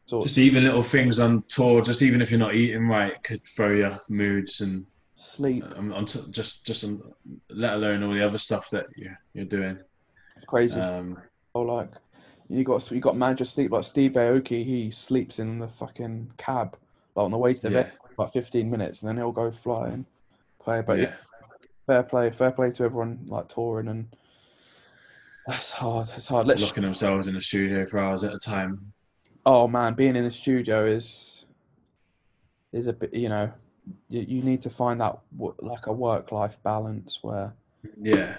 sort just even little things on tour, just even if you're not eating right, could throw your moods and sleep. um, on t- just just let alone all the other stuff that you you're doing. It's crazy. Um, So like you got you got manager sleep like Steve Aoki. He sleeps in the fucking cab like on the way to the yeah, vet for like 15 minutes and then he'll go fly and play. But yeah. fair play, fair play to everyone like touring and that's hard. It's hard. Let's locking themselves in the studio for hours at a time. oh man, being in the studio is is a bit you know you, you need to find that like a work life balance where Yeah,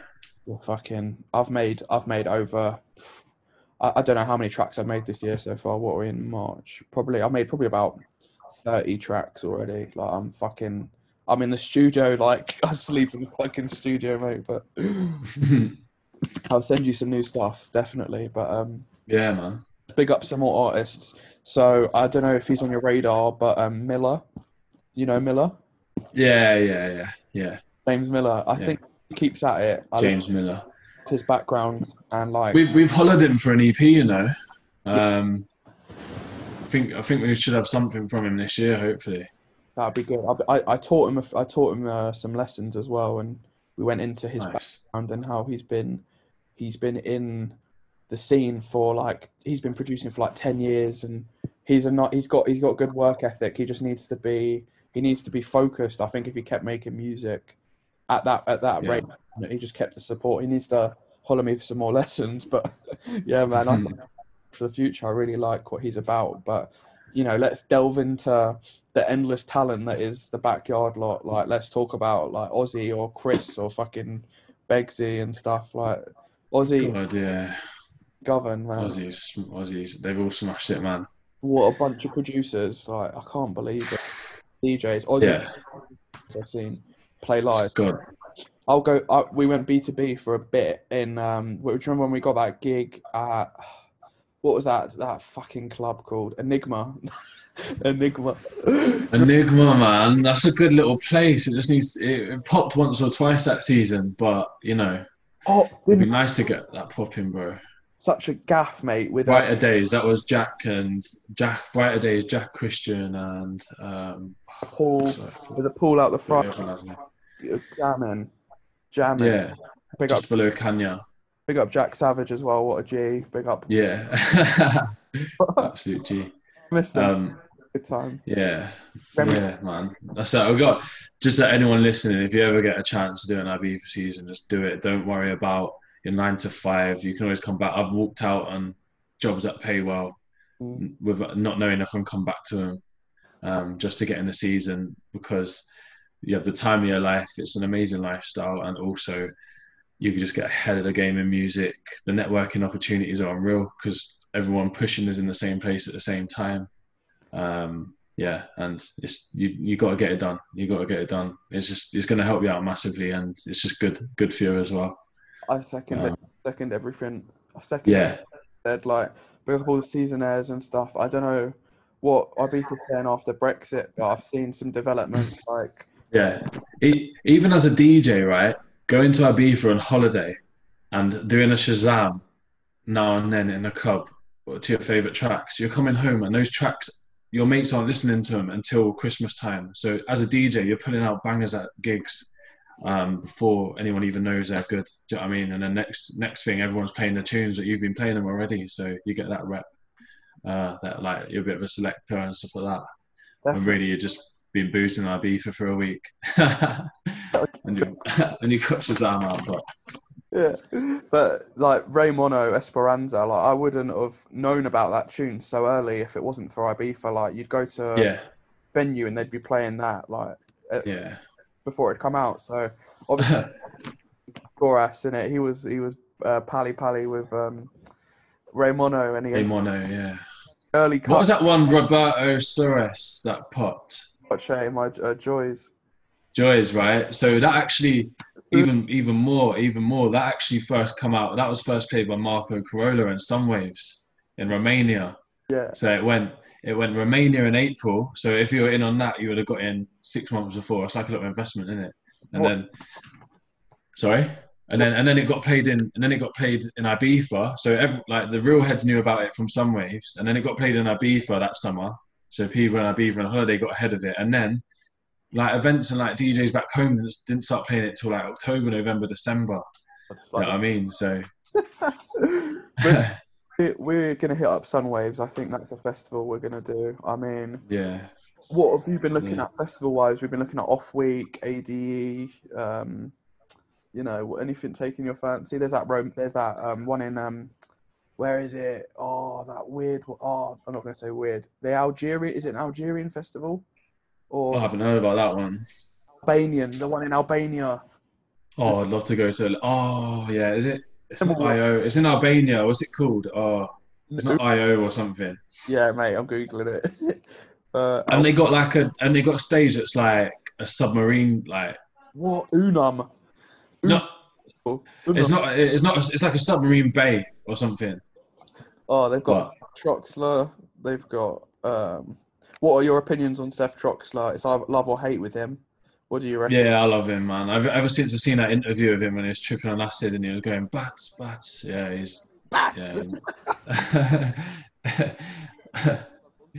Well, fucking, I've made, I've made over, I, I don't know how many tracks I've made this year so far. What we're in March, probably, I made probably about thirty tracks already. Like I'm fucking, I'm in the studio, like I sleep in the fucking studio, mate. But I'll send you some new stuff, definitely. But um, yeah, man. big up some more artists. So I don't know if he's on your radar, but um, Miller, you know Miller, Yeah, yeah, yeah, yeah. James Miller. I Yeah. think he keeps at it. I James Miller. his background and like. We've we've hollered him for an EP, you know. Um, I think I think we should have something from him this year, hopefully. That'd be good. I, I, I taught him. I taught him uh, some lessons as well, and we went into his Nice. background and how he's been. He's been in the scene for like he's been producing for like ten years, and he's a not. He's got he's got good work ethic. He just needs to be. He needs to be focused. I think if he kept making music at that at that Yeah. rate, he just kept the support. He needs to holler me for some more lessons. But yeah, man, I, hmm. for the future, I really like what he's about. But you know, let's delve into the endless talent that is the backyard lot. Like, let's talk about like Ozzy or Chris or fucking Begsy and stuff. Like Ozzy, God, yeah. Govern, man, Aussies, Aussies, they've all smashed it, man. What a bunch of producers! Like, I can't believe it. DJs, Ozzy, Yeah. I've seen play live. God, I'll go. Uh, we went B two B for a bit in. Um, do you remember when we got that gig at what was that that fucking club called Enigma? Enigma. Enigma, man. That's a good little place. It just needs. It, it popped once or twice that season, but you know, Oh, it'd be nice to get that popping, bro. Such a gaff, mate. With Brighter Days. That was Jack and Jack. Brighter Days. Jack Christian and um. Paul sorry, with a pool out the front, forget the other name. jamming, jamming. Yeah, Big up, below Kenya. big up Jack Savage as well. What a G. Big up. Yeah, absolute G. Missed them. Um, Good time. Yeah, Remy- yeah, man. That's it. I've got just that anyone listening, if you ever get a chance to do an IB for season, just do it. Don't worry about your nine to five. You can always come back. I've walked out on jobs that pay well Mm. with not knowing if I can come back to them um, just to get in the season because you have the time of your life. It's an amazing lifestyle, and also you can just get ahead of the game in music. The networking opportunities are unreal because everyone pushing is in the same place at the same time. Um, yeah, and it's you. You got to get it done. You got to get it done. It's just it's going to help you out massively, and it's just good good for you as well. I second. Um, Second everything. I second. Yeah, Said like bring up all the season airs and stuff. I don't know what Ibiza's saying after Brexit, but I've seen some developments like yeah. E- even as a DJ, right, going to Ibiza on holiday and doing a Shazam now and then in a club to your favorite tracks. You're coming home, and those tracks your mates aren't listening to them until Christmas time. So as a DJ, you're putting out bangers at gigs um, before anyone even knows they're good. Do you know what I mean? And the next next thing, everyone's playing the tunes that you've been playing them already. So you get that rep. Uh, that like you're a bit of a selector and stuff like that. And really, you're just been boozing Ibiza for a week, and you and you cut Shazam out. But yeah. But like Ray Mono Esperanza, like I wouldn't have known about that tune so early if it wasn't for Ibiza. Like you'd go to a yeah, venue and they'd be playing that like yeah, before it'd come out. So obviously Goras in it. He was he was uh, pally pally with um, Ray Mono and he Hey had Mono, yeah. early What was that one, Roberto Suarez, that pot? Shea, my uh, joys. Joys, right? So that actually, even even more, even more, that actually first come out. That was first played by Marco Carola and Sunwaves in Romania. Yeah, So it went it went Romania in April. So if you were in on that, you would have got in six months before. It's like a little investment in it. And What- then, sorry, and then and then it got played in and then it got played in Ibiza. So every, like the real heads knew about it from Sunwaves, and then it got played in Ibiza that summer. So people in Ibiza on holiday got ahead of it, and then like events and like DJs back home didn't start playing it till like October, November, December. You know what I mean? So we're, we're gonna hit up Sunwaves. I think that's a festival we're gonna do. I mean, yeah, what have you been looking Yeah. at festival wise? We've been looking at Off Week, ADE. Um, you know, anything taking your fancy? There's that Rome. There's that um, one in um, where is it? Oh, that weird. Oh, I'm not gonna say weird. The Algerian is it an Algerian festival or I haven't heard about that one. Albanian? The one in Albania. Oh, I'd love to go to. Oh, yeah. Is it? It's not IO. It's in Albania. What's it called? Oh, it's not IO or something. Yeah, mate, I'm googling it. uh, And they got like a and they got a stage that's like a submarine. Like what Unum? no, Unum. it's not. It's not. It's like a submarine bay or something. Oh, they've got Troxler. They've got. Um, what are your opinions on Seth Troxler? It's either love or hate with him. What do you reckon? yeah, I love him, man. I've ever since I've seen that interview of him when he was tripping on acid and he was going bats, bats. Yeah, he's Bats, yeah.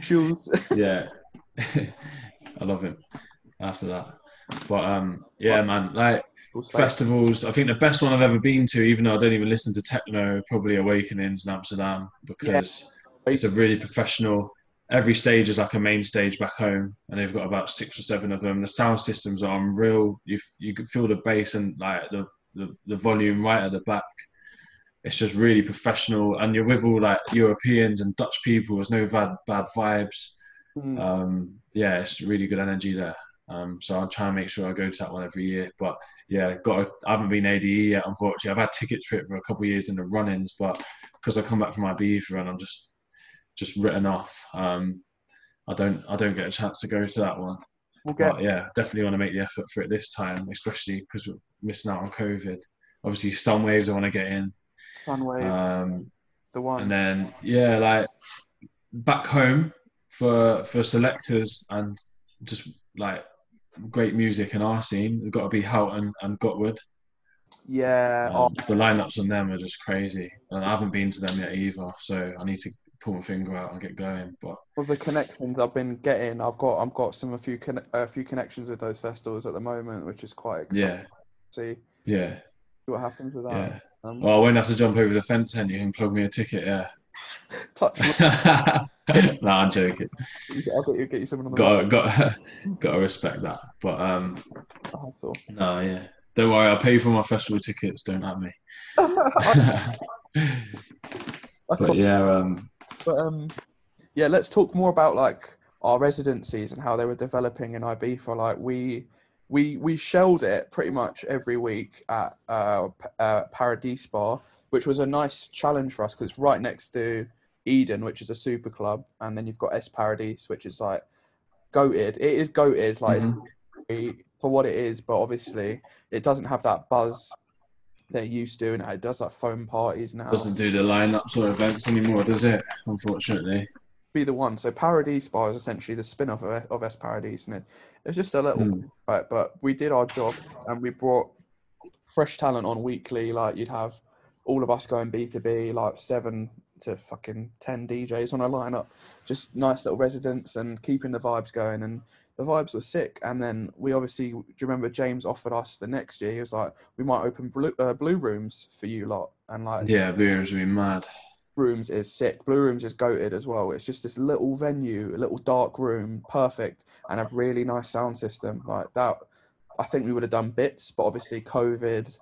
shoes. yeah, I love him. After that, but um, yeah, man, like festivals. I think the best one I've ever been to, even though I don't even listen to techno, probably Awakenings in Amsterdam because it's a really professional. Every stage is like a main stage back home, and they've got about six or seven of them. The sound systems are unreal. You you can feel the bass and like the, the the volume right at the back. It's just really professional, and you're with all like Europeans and Dutch people. There's no bad bad vibes. Mm. Um, yeah, it's really good energy there. Um, so I'll try and make sure I go to that one every year. But yeah, got a, I haven't been ADE yet, unfortunately. I've had tickets for it for a couple of years in the run-ins, but because I come back from my Ibiza and I'm just just written off, um, I don't I don't get a chance to go to that one. We'll But yeah, definitely want to make the effort for it this time, especially because we're missing out on COVID. Obviously, Sunwaves I want to get in, Sunwave, um, the one. and then yeah, like back home for for selectors and just like great music in our scene. We've got to be Houghton and Gottwood. yeah. Um, the lineups on them are just crazy, and I haven't been to them yet either. So I need to pull my finger out and get going. But with the connections I've been getting, I've got I've got some a few conne- a few connections with those festivals at the moment, which is quite exciting. yeah, See yeah, see what happens with yeah. that. Um, Well, I won't have to jump over the fence then. You can plug me a ticket. Yeah. touch no, I'm joking. I'll get you, get you something on the Got got got to respect that. But um, Oh, all. no, yeah. Don't worry, I'll pay for my festival tickets. Don't at me. But yeah, um, But um, yeah, let's talk more about like our residencies and how they were developing in Ibiza. Like we we we shelled it pretty much every week at uh, uh, Paradise Bar, which was a nice challenge for us because it's right next to Eden, which is a super club, and then you've got Es Paradise, which is like goated. It is goated, like mhm. it's for what it is, but obviously it doesn't have that buzz they're used to, and it does like foam parties now. doesn't do the lineups or events anymore, does it? Unfortunately. be the one. So Paradise Bar is essentially the spin-off of, of Es Paradise, and it, it's just a little Mm. right. But we did our job, and we brought fresh talent on weekly. Like you'd have all of us going B two B, like seven to fucking ten DJs on a lineup, just nice little residents and keeping the vibes going. And the vibes were sick. And then we obviously, do you remember James offered us the next year? He was like, we might open blue, uh, blue rooms for you lot, and like Yeah, Beers would be mad. Rooms is sick. Blue Rooms is goated as well. It's just this little venue, a little dark room, perfect, and a really nice sound system. Like that, I think we would have done bits, but obviously COVID,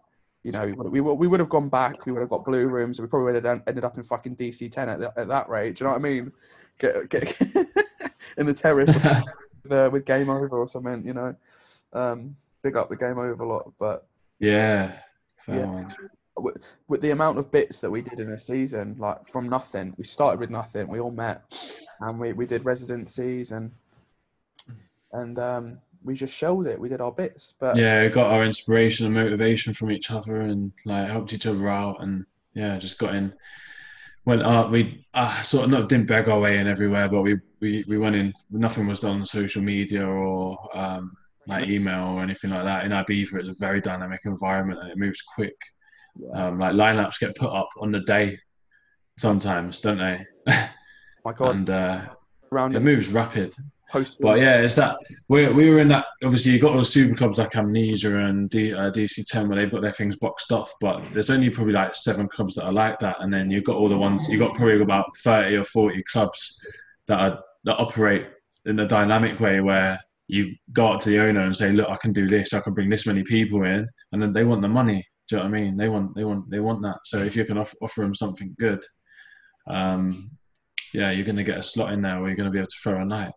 you know, we would, we would, have gone back. We would have got Blue Rooms. We probably would have ended up in fucking DC ten at, that- at that rate. Do you know what I mean? Get get in the terrace uh, with Game Over or something. You know, um, big up the Game Over a lot, but Yeah. Yeah. one. with the amount of bits that we did in a season, like from nothing, we started with nothing. We all met, and we, we did residencies and and um, we just showed it. We did our bits, but Yeah, we got our inspiration and motivation from each other and like helped each other out and yeah, just got in went up we uh, sort of not didn't beg our way in everywhere, but we, we, we went in nothing was done on social media or um, like email or anything like that. In Ibiza it's a very dynamic environment and it moves quick. yeah. Um, like lineups get put up on the day sometimes, don't they? my God, and uh, around it moves rapid. post. But yeah, it's that we we were in that. Obviously, you've got all the super clubs like Amnesia and D, uh, DC Ten where they've got their things boxed off. But there's only probably like seven clubs that are like that, and then you've got all the ones. You have got probably about thirty or forty clubs that are that operate in a dynamic way where you go up to the owner and say, "Look, I can do this. I can bring this many people in," and then they want the money. Do you know what I mean? They want they want they want that. So if you can offer, offer them something good, um, yeah, you're going to get a slot in there where you're going to be able to throw a night.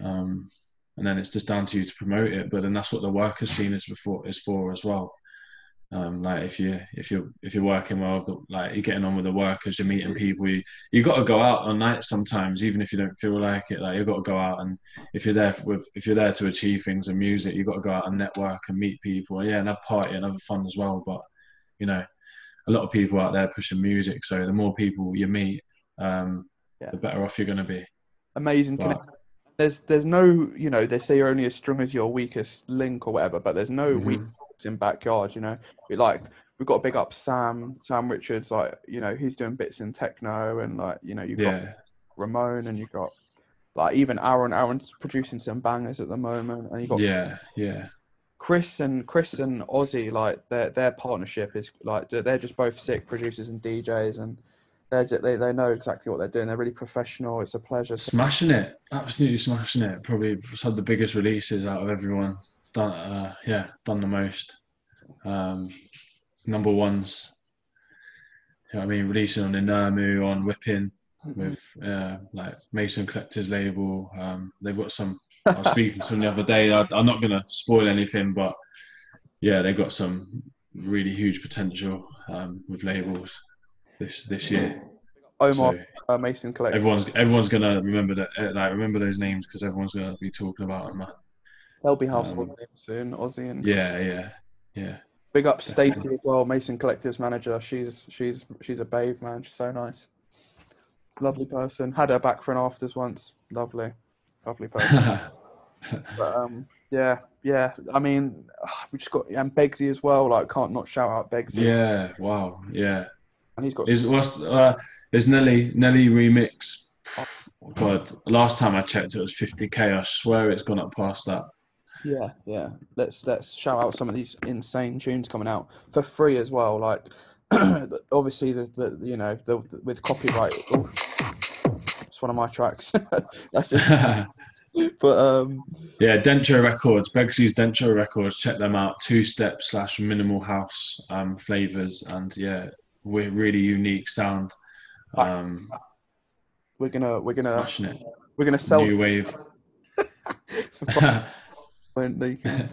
Um, and then it's just down to you to promote it. But then that's what the workers scene is before is for as well. Um, like if you if you if you're working well, with the, like you're getting on with the workers, you're meeting people. You you got to go out on nights sometimes, even if you don't feel like it. Like you've got to go out and if you're there with if you're there to achieve things and music, you've got to go out and network and meet people. And yeah, and have party and have fun as well. But you know, a lot of people out there pushing music, so the more people you meet, um, Yeah. the better off you're going to be. amazing But- There's there's no you know they say you're only as strong as your weakest link or whatever, but there's no Mhm. weak in backyard. You know, we like we've got to big up Sam Sam Richards. Like you know he's doing bits in techno and like you know you've got Ramon and you've got like even Aaron. Aaron's producing some bangers at the moment, and you got yeah, yeah. Chris and Chris and Ozzy. Like their their partnership is like they're just both sick producers and DJs, and they're just, they they know exactly what they're doing. They're really professional. It's a pleasure. Smashing it, absolutely smashing it. Probably had the biggest releases out of everyone. Done, uh, yeah, done the most. Um, number ones. You know I mean? Releasing on Inamu, on Whipping with uh, like Mason Collective's label. Um, they've got some. I was speaking to them the other day. I, I'm not gonna spoil anything, but yeah, they've got some really huge potential um, with labels this this year. Omar So, uh, Mason Collector. everyone's everyone's gonna remember that uh, like remember those names because everyone's gonna be talking about them. They'll be household um, names soon. Ozzy and Yeah, yeah, yeah. big up Stacey as well. Mason Collective's manager. She's she's she's a babe, man. She's so nice. Lovely person. Had her back for an afters once. Lovely, lovely person. but um, yeah, yeah. I mean, we just got and Begsy as well. Like, can't not shout out Begsy. yeah, wow, yeah. and he's got Is what's uh, is Nelly Nelly remix? God, last time I checked, it was 50k. I swear it's gone up past that. Yeah, yeah. Let's let's shout out some of these insane tunes coming out for free as well. Like, obviously the, the you know the, with copyright. oh, It's one of my tracks. That's but um, yeah, Dentro Records, Begsy's Dentro Records. Check them out. Two step slash minimal house um, flavors, and yeah, we're really unique sound. Um, we're gonna we're gonna it. we're gonna sell New wave. For five when they can.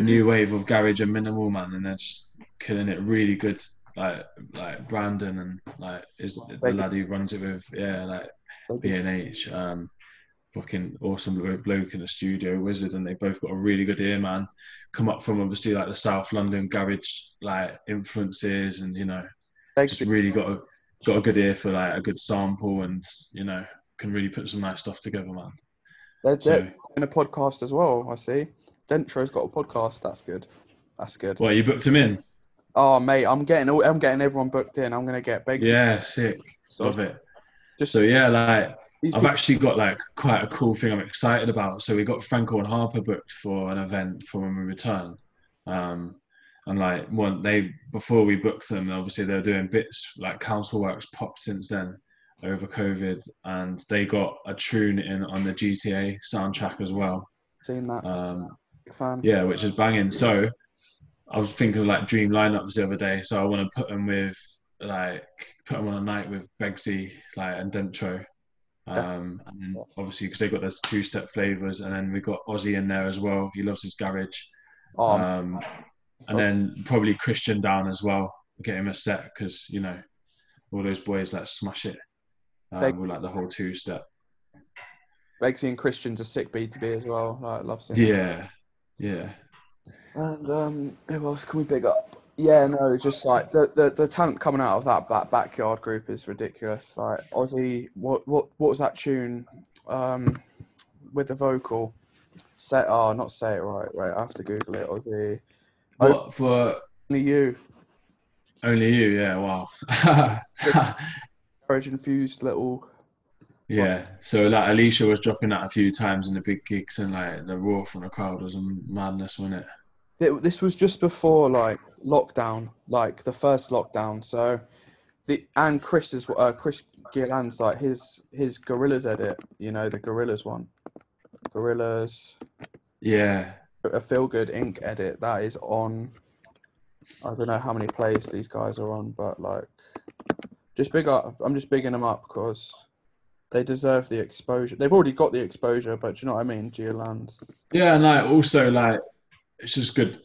new wave of garage and minimal man, and they're just killing it really good. Like like Brandon and like is the lad who runs it with yeah like B and H. Um, fucking awesome bloke in the studio, wizard, and they both got a really good ear, man. Come up from obviously like the South London garage like influences, and you know, just really got a got a good ear for like a good sample, and you know, can really put some nice stuff together, man. They're, they're in a podcast as well. I see. Dentro's got a podcast. That's good. That's good. Well, you booked him in. Oh mate, I'm getting all- I'm getting everyone booked in. I'm gonna get big. Yeah, sick. So Love it. just So yeah, like I've people- actually got like quite a cool thing I'm excited about. So we got Franco and Harper booked for an event for when we return. Um, and like one they before we booked them, obviously they're doing bits like Council Works popped since then over COVID, and they got a tune in on the GTA soundtrack as well. seen that. Um, fan. yeah, which is banging. So I was thinking of like dream lineups the other day. So I want to put them with like put them on a night with Begsy like and Dentro. Um, and obviously because they got those two step flavors, and then we got Ozzy in there as well. He loves his garage. Oh, Um, and then probably Christian down as well. Get him a set because you know all those boys like smash it. Um, with like the whole two step. Begsy and Christian's a sick B to B as well. Like, loves him. Yeah, yeah. And um, who else can we big up? Yeah, no, just like the, the, the talent coming out of that, that backyard group is ridiculous. Like Ozzy, what what what was that tune? Um, with the vocal. Say oh, not say it right. Wait, I have to Google it. Oh. What for only you. only you? Yeah, wow. Courage infused little. Yeah, so like Alicia was dropping that a few times in the big gigs, and like the roar from the crowd was a madness, wasn't it? It- This was just before like lockdown, like the first lockdown. So the and Chris is uh, Chris Gillan's like his his Gorillaz edit. You know the Gorillaz one. Gorillaz Yeah, a Feel Good Inc edit that is on. I don't know how many plays these guys are on, but like, just big up. I'm just bigging them up because they deserve the exposure. They've already got the exposure, but you know what I mean? Geolands. yeah, and like also like it's just good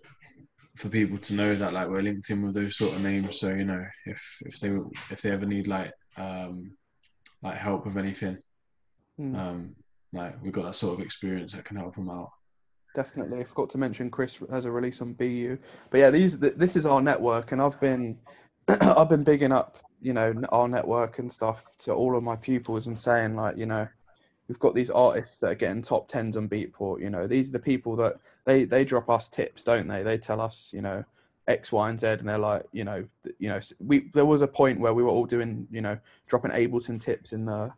for people to know that like we're linked in with those sort of names. So you know, if if they if they ever need like um like help with anything, Hmm. um like we've got that sort of experience that can help them out. Definitely. I forgot to mention Chris has a release on BU. But yeah, these this is our network, and I've been I've been bigging up you know our network and stuff to all of my pupils and saying like you know we've got these artists that are getting top tens on Beatport. You know these are the people that they they drop us tips, don't they? They tell us you know X, Y, and Z, and they're like you know you know we there was a point where we were all doing you know dropping Ableton tips in the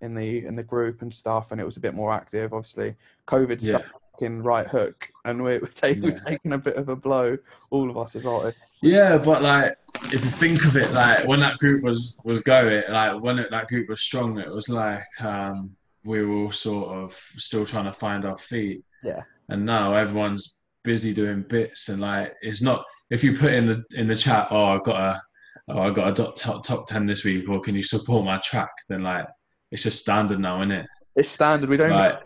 in the in the group and stuff, and it was a bit more active. Obviously, COVID Yeah. stuff fucking right hook, and we're, we're, take, we're taking a bit of a blow, all of us as artists. Yeah, but like if you think of it, like when that group was was going, like when it, that group was strong, it was like um, we were all sort of still trying to find our feet. Yeah. And now everyone's busy doing bits, and like it's not if you put in the in the chat, oh I got a oh I got a top top, top ten this week, or can you support my track? Then like it's just standard now, isn't it? It's standard. We don't Like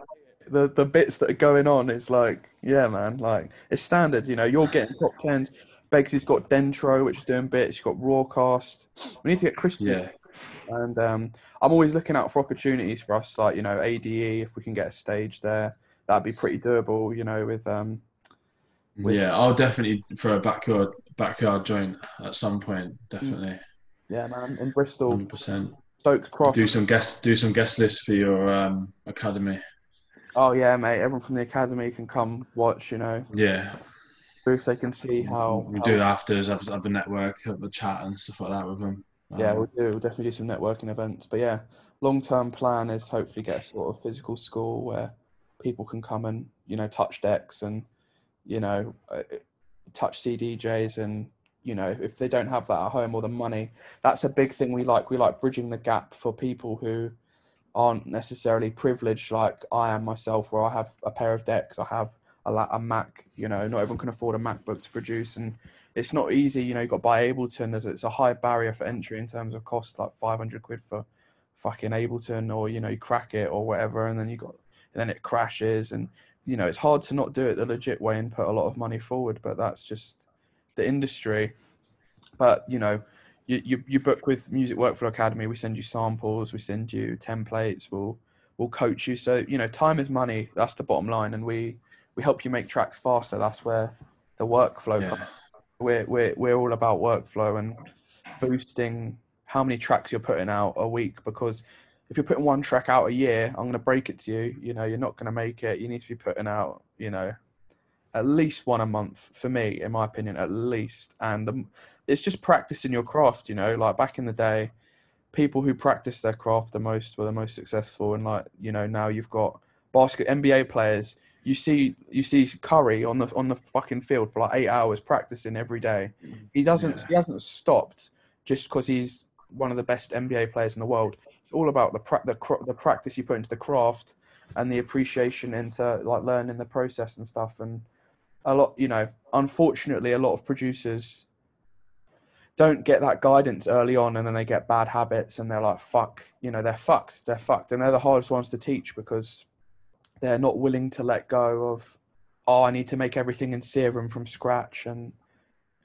the the bits that are going on is like yeah man like it's standard you know you're getting top tens Begsy's got Dentro which is doing bits you've got Rawcast we need to get Christian yeah, and um I'm always looking out for opportunities for us like you know ADE if we can get a stage there that'd be pretty doable you know with um With- yeah. I'll definitely for a backyard backyard joint at some point. Definitely, yeah man in Bristol hundred percent. Stokes Croft do some guest do some guest lists for your um, academy. Oh yeah mate everyone from the academy can come watch you know Yeah, so they can see how, we how- do it afters, have, have a network, have a chat and stuff like that with them. Yeah, Um, we'll do. We'll definitely do some networking events. But yeah, long term plan is hopefully get a sort of physical school where people can come and you know touch decks and you know uh, touch CDJs and you know if they don't have that at home or the money, that's a big thing we like. We like bridging the gap for people who aren't necessarily privileged like I am myself, where I have a pair of decks, I have a, a Mac. You know, not everyone can afford a MacBook to produce, and it's not easy. You know, you got to buy Ableton. There's it's a high barrier for entry in terms of cost, like 500 quid for fucking Ableton, or you know, you crack it or whatever, and then you got and then it crashes, and you know, it's hard to not do it the legit way and put a lot of money forward. But that's just the industry. But you know, you, you, you book with Music Workflow Academy. We send you samples, we send you templates. We'll we'll coach you. So you know, time is money. That's the bottom line, and we we help you make tracks faster. That's where the workflow. Yeah. Comes. We're we're we're all about workflow and boosting how many tracks you're putting out a week. Because if you're putting one track out a year, I'm going to break it to you. You know, you're not going to make it. You need to be putting out. You know, at least one a month for me, in my opinion, at least. And the, it's just practicing your craft. You know, like back in the day, people who practiced their craft the most were the most successful. And like you know, now you've got basket NBA players. You see, you see Curry on the on the fucking field for like eight hours practicing every day. He doesn't. Yeah. He hasn't stopped just because he's one of the best NBA players in the world. It's all about the pra- the cr- the practice you put into the craft and the appreciation into like learning the process and stuff. And a lot, you know, unfortunately, a lot of producers don't get that guidance early on, and then they get bad habits, and they're like, "Fuck," you know, they're fucked. They're fucked, and they're the hardest ones to teach because they're not willing to let go of. Oh, I need to make everything in Serum from scratch, and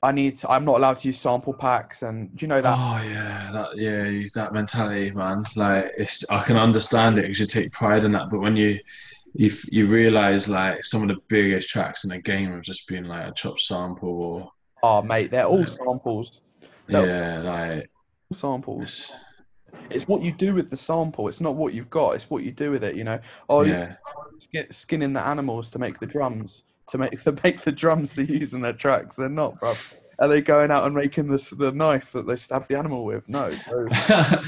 I need. To, I'm not allowed to use sample packs, and do you know that? Oh yeah, that yeah, that mentality, man. Like it's, I can understand it because you take pride in that, but when you you you realize like some of the biggest tracks in the game have just been like a chopped sample or Oh, mate, they're all samples. No. yeah, like Samples. it's, It's what you do with the sample. It's not what you've got. It's what you do with it. You know. Oh, yeah, skin, skinning the animals to make the drums to make to make the drums to use in their tracks. They're not, bro. Are they going out and making this the knife that they stab the animal with? No.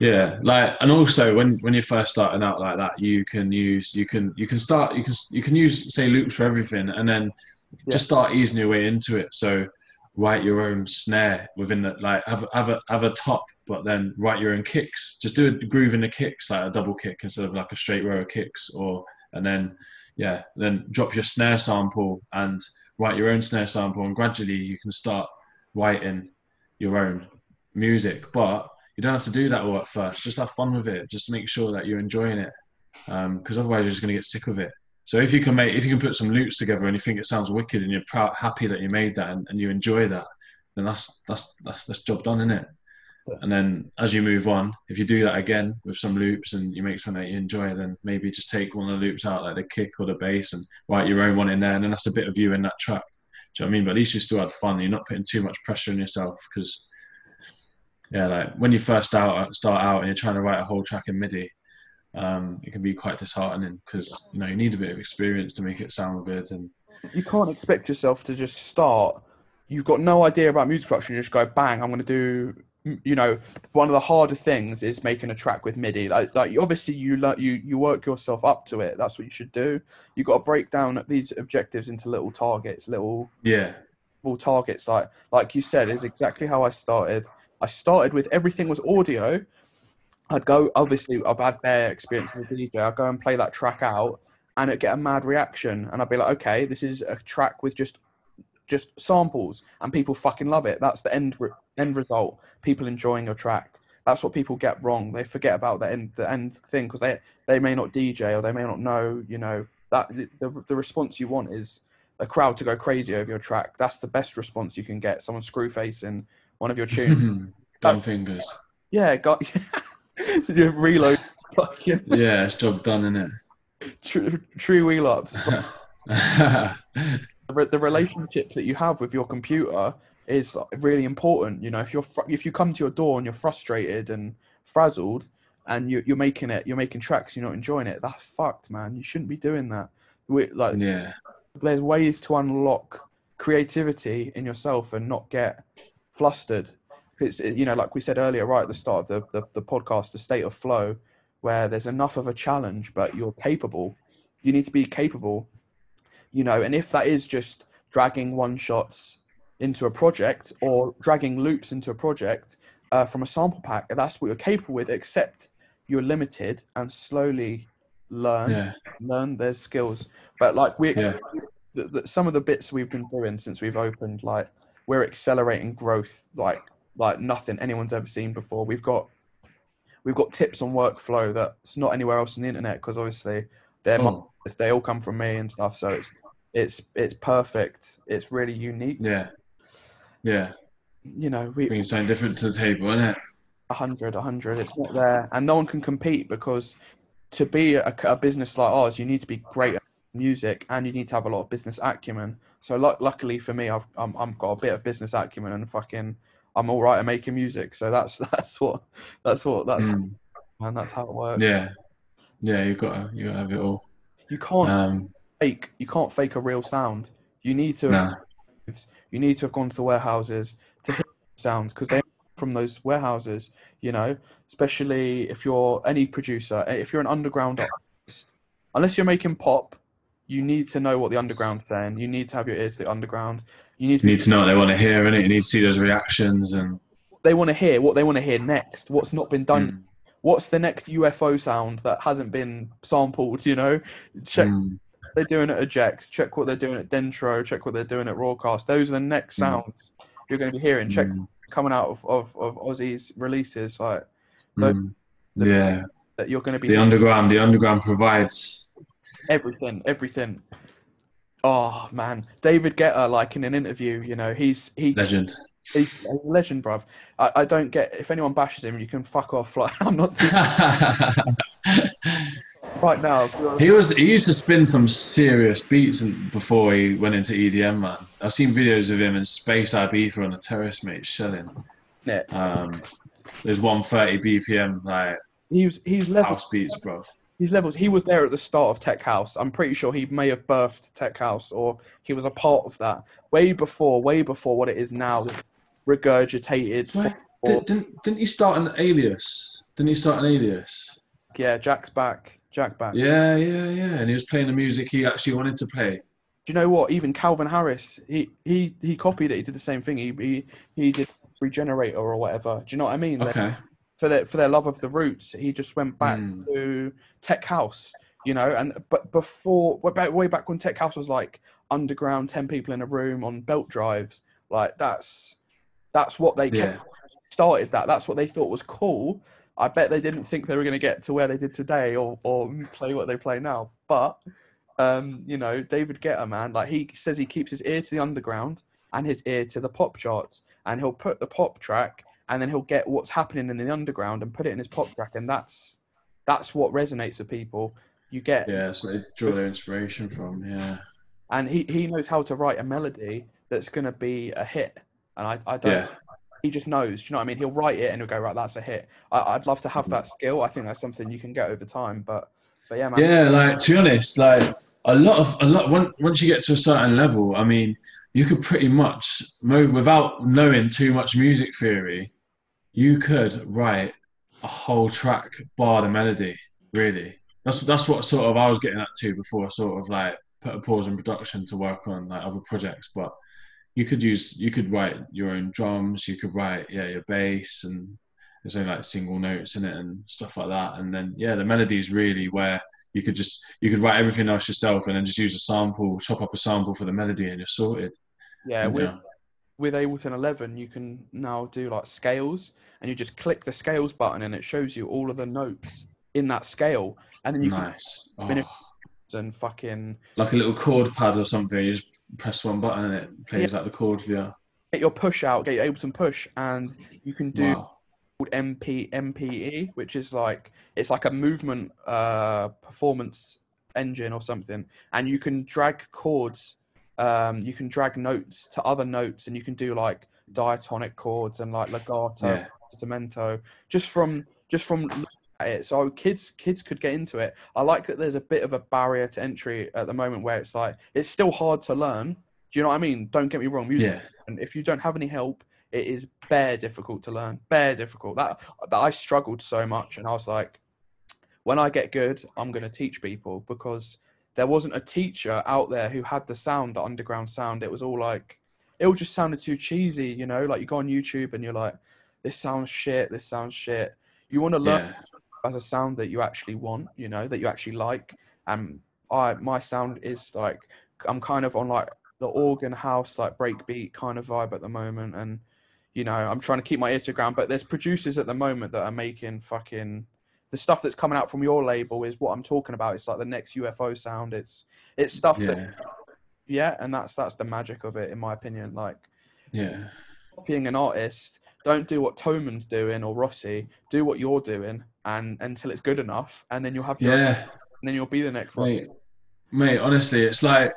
yeah. Like and also when when you're first starting out like that, you can use you can you can start you can you can use say loops for everything, and then Yeah. just start easing your way into it. So write your own snare within the like have have a have a top, but then write your own kicks. Just do a groove in the kicks, like a double kick instead of like a straight row of kicks, or and then yeah, then drop your snare sample and write your own snare sample, and gradually you can start writing your own music. But you don't have to do that all at first. Just have fun with it. Just make sure that you're enjoying it, um, because otherwise you're just going to get sick of it. So if you can make, if you can put some loops together and you think it sounds wicked and you're proud, happy that you made that and, and you enjoy that, then that's that's that's that's job done, isn't it? And then as you move on, if you do that again with some loops and you make something that you enjoy, then maybe just take one of the loops out, like the kick or the bass, and write your own one in there, and then that's a bit of you in that track. Do you know what I mean? But at least you still had fun. You're not putting too much pressure on yourself because, yeah, like when you first out start out and you're trying to write a whole track in MIDI, um, it can be quite disheartening because you know you need a bit of experience to make it sound good. And you can't expect yourself to just start. You've got no idea about music production. You just go bang. I'm going to do. You know, one of the harder things is making a track with MIDI. Like, like obviously you learn, you you work yourself up to it. That's what you should do. You got to break down these objectives into little targets, little yeah, little targets. Like like you said, is exactly how I started. I started with everything was audio. I'd go. Obviously, I've had bare experience as a DJ. I'd go and play that track out, and it'd get a mad reaction. And I'd be like, okay, this is a track with just just samples, and people fucking love it. That's the end re- end result. People enjoying your track. That's what people get wrong. They forget about the end the end thing because they they may not DJ or they may not know. You know that the the response you want is a crowd to go crazy over your track. That's the best response you can get. Someone screw facing one of your tunes. gun fingers. yeah, got you reload. Fucking Yeah, it's job done, isn't it? true, true wheel ups. the, the relationship that you have with your computer is really important. You know, if you're fr- if you come to your door and you're frustrated and frazzled, and you, you're making it, you're making tracks, you're not enjoying it. That's fucked, man. You shouldn't be doing that. We, like, yeah, there's ways to unlock creativity in yourself and not get flustered. It's you know, like we said earlier, right at the start of the, the, the podcast, the state of flow, where there's enough of a challenge, but you're capable. You need to be capable, you know, and if that is just dragging one shots into a project or dragging loops into a project uh, from a sample pack, that's what you're capable with. Except you're limited and slowly learn Yeah. learn their skills. But like we, Yeah. th- th- some of the bits we've been doing since we've opened, like we're accelerating growth like like nothing anyone's ever seen before. We've got we've got tips on workflow that's not anywhere else on the internet because obviously they're mm. my- Oh, they all come from me and stuff. So it's it's it's perfect. It's really unique. yeah. Yeah. You know, we Bringing something different to the table, isn't it? a hundred, a hundred. It's not there, and no one can compete because to be a, a business like ours, you need to be great at music and you need to have a lot of business acumen. So, lu- luckily for me, I've I'm, I've got a bit of business acumen and fucking I'm all right at making music. So that's that's what that's what that's Mm. and that's how it works. Yeah. Yeah, you gotta you gotta have it all. You can't Um fake you can't fake a real sound. You need to no. you need to have gone to the warehouses to hear sounds because they come from those warehouses. You know, especially if you're any producer, eh, if you're an underground artist, unless you're making pop, you need to know what the underground's saying. You need to have your ear to the underground. You need to You need to know what they want to hear, innit? You need to see those reactions and they want to hear what they want to hear next. What's not been done. Mm, What's the next UFO sound that hasn't been sampled? You know, check mm, what they're doing at Eject. Check what they're doing at Dentro. Check what they're doing at Rawcast. Those are the next Mm. sounds you're going to be hearing. Check mm, coming out of, of, of Ozzy's releases like Those- mm. Yeah. that you're going to be The underground the underground provides everything everything oh man david guetta like in an interview you know he's he, legend. he's a legend bruv I, I don't get if anyone bashes him you can fuck off like i'm not too, right now he was he used to spin some serious beats before he went into EDM man. I've seen videos of him in Space Ibiza on the terrace mate shelling. Yeah. Um there's 130 BPM like he was he's level house beats, bro. His levels. He was there at the start of Tech House. I'm pretty sure he may have birthed Tech House, or he was a part of that way before, way before what it is now. Regurgitated. Wait, or- didn't didn't he start an alias? Didn't he start an alias? yeah, Jack's back. Jack back. Yeah, yeah, yeah. And he was playing the music he actually wanted to play. Do you know what? Even Calvin Harris, he he he copied it. He did the same thing. He he he did Regenerator or whatever. Do you know what I mean? Like, Okay. For their for their love of the roots, he just went back Mm. to Tech House. You know, and but before way back, way back when Tech House was like underground, ten people in a room on belt drives, like that's that's what they Yeah. started. That that's what they thought was cool. I bet they didn't think they were going to get to where they did today, or or play what they play now. But um, you know, David Guetta, man, like he says he keeps his ear to the underground and his ear to the pop charts, and he'll put the pop track, and then he'll get what's happening in the underground and put it in his pop track, and that's that's what resonates with people. You get, Yeah, so they draw their inspiration from, yeah. and he he knows how to write a melody that's gonna be a hit, and I I don't. Yeah. He just knows. Do you know what I mean? He'll write it and he'll go right. That's a hit. I, I'd love to have Mm-hmm. that skill. I think that's something you can get over time. But but yeah, man. Yeah, like to be honest, like a lot of a lot once once you get to a certain level, I mean, you could pretty much without knowing too much music theory, you could write a whole track bar the melody. Really, that's that's what sort of I was getting at too before I sort of like put a pause in production to work on like other projects. But you could use you could write your own drums, you could write yeah your bass and there's only like single notes in it and stuff like that. And then yeah, the melody is really where you could just you could write everything else yourself and then just use a sample, chop up a sample for the melody, and you're sorted. yeah. you With know? With Ableton 11, you can now do like scales, and you just click the scales button, and it shows you all of the notes in that scale, and then you nice. Oh, and fucking like a little chord pad or something. You just press one button and it plays like the chord for you. get your push out, get your Ableton push, and you can do Wow. called MP MPE, which is like it's like a movement uh, performance engine or something, and you can drag chords. Um, you can drag notes to other notes, and you can do like diatonic chords and like legato, Yeah. portamento, just from just from at it. So kids kids could get into it. I like that there's a bit of a barrier to entry at the moment where it's like it's still hard to learn. Do you know what I mean? Don't get me wrong. Music Yeah. and if you don't have any help, it is bare difficult to learn. Bare difficult. That that I struggled so much, and I was like, when I get good, I'm going to teach people because there wasn't a teacher out there who had the sound, the underground sound. It was all like, it all just sounded too cheesy, you know. Like you go on YouTube and you're like, this sounds shit. This sounds shit. You want to learn Yeah. as a sound that you actually want, you know, that you actually like. And I my sound is like I'm kind of on like the organ house like breakbeat kind of vibe at the moment, and you know I'm trying to keep my ear to ground. But there's producers at the moment that are making fucking the stuff that's coming out from your label is what I'm talking about. It's like the next UFO sound. It's it's stuff Yeah. that yeah, and that's that's the magic of it in my opinion. Like Yeah. copying an artist, don't do what Toman's doing or Rossi. Do what you're doing, and until it's good enough, and then you'll have your, Yeah. and then you'll be the next Rossi. Mate, mate, honestly, it's like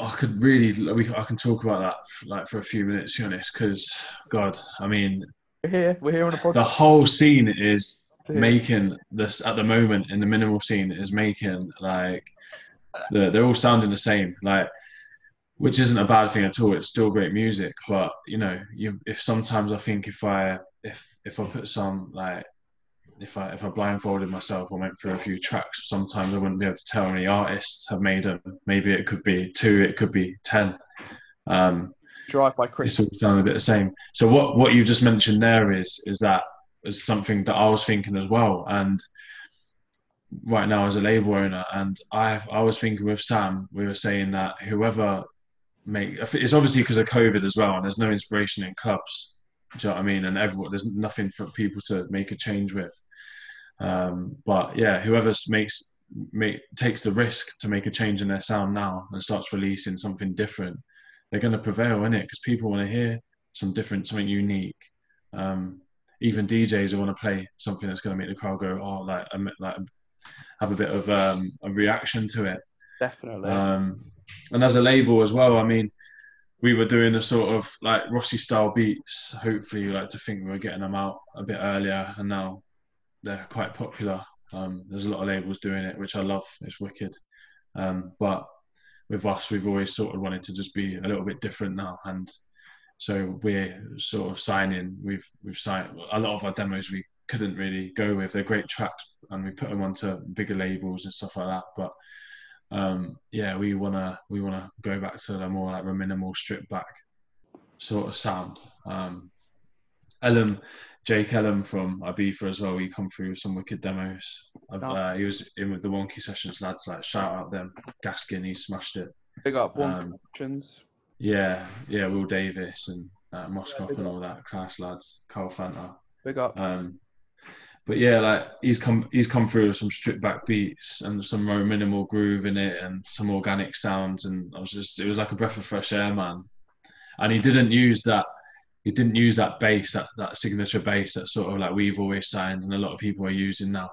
I could really, we, I can talk about that like for a few minutes, to be honest, because God, I mean, We're here. We're here on a podcast. the whole scene is Yeah. making this at the moment in the minimal scene is making like the, they're all sounding the same, like which isn't a bad thing at all. It's still great music, but you know, you if sometimes I think if I if if I put some like if I if I blindfolded myself or went through a few tracks, sometimes I wouldn't be able to tell how many artists have made them. Maybe it could be two, it could be ten. Um, Drive by chris it's all sound a bit the same. So what what you just mentioned there is is that is something that I was thinking as well, and right now as a label owner, and I I was thinking with Sam, we were saying that whoever make it's obviously because of COVID as well, and there's no inspiration in clubs. Do you know what I mean? And everyone, there's nothing for people to make a change with. Um, but yeah, whoever makes make takes the risk to make a change in their sound now and starts releasing something different, they're going to prevail in it because people want to hear some different, something unique. Um, even DJs who want to play something that's going to make the crowd go, oh, like, um, like have a bit of um, a reaction to it. Definitely. Um, and as a label as well, I mean, we were doing a sort of like Rossi style beats. Hopefully, like to think we were getting them out a bit earlier, and now they're quite popular. Um, there's a lot of labels doing it, which I love. It's wicked. Um, but with us, we've always sort of wanted to just be a little bit different now, and so we're sort of signing. We've we've signed a lot of our demos. We couldn't really go with. They're great tracks, and we've put them onto bigger labels and stuff like that. But um, yeah, we wanna we wanna go back to the more like a minimal stripped back sort of sound. Um, Ellum, Jake Ellum from Ibiza as well. He come through with some wicked demos. I've, Oh. uh, he was in with the Wonky Sessions lads. Like shout out them, Gaskin. He smashed it. Big up one Um, productions. Yeah, yeah. Will Davis and uh, Moskop and all that class lads. Carl Fanta. Big up. Um, but yeah, like he's come he's come through with some stripped back beats and some more minimal groove in it and some organic sounds and I was just it was like a breath of fresh air, man. And he didn't use that he didn't use that bass, that, that signature bass that sort of like we've always signed and a lot of people are using now.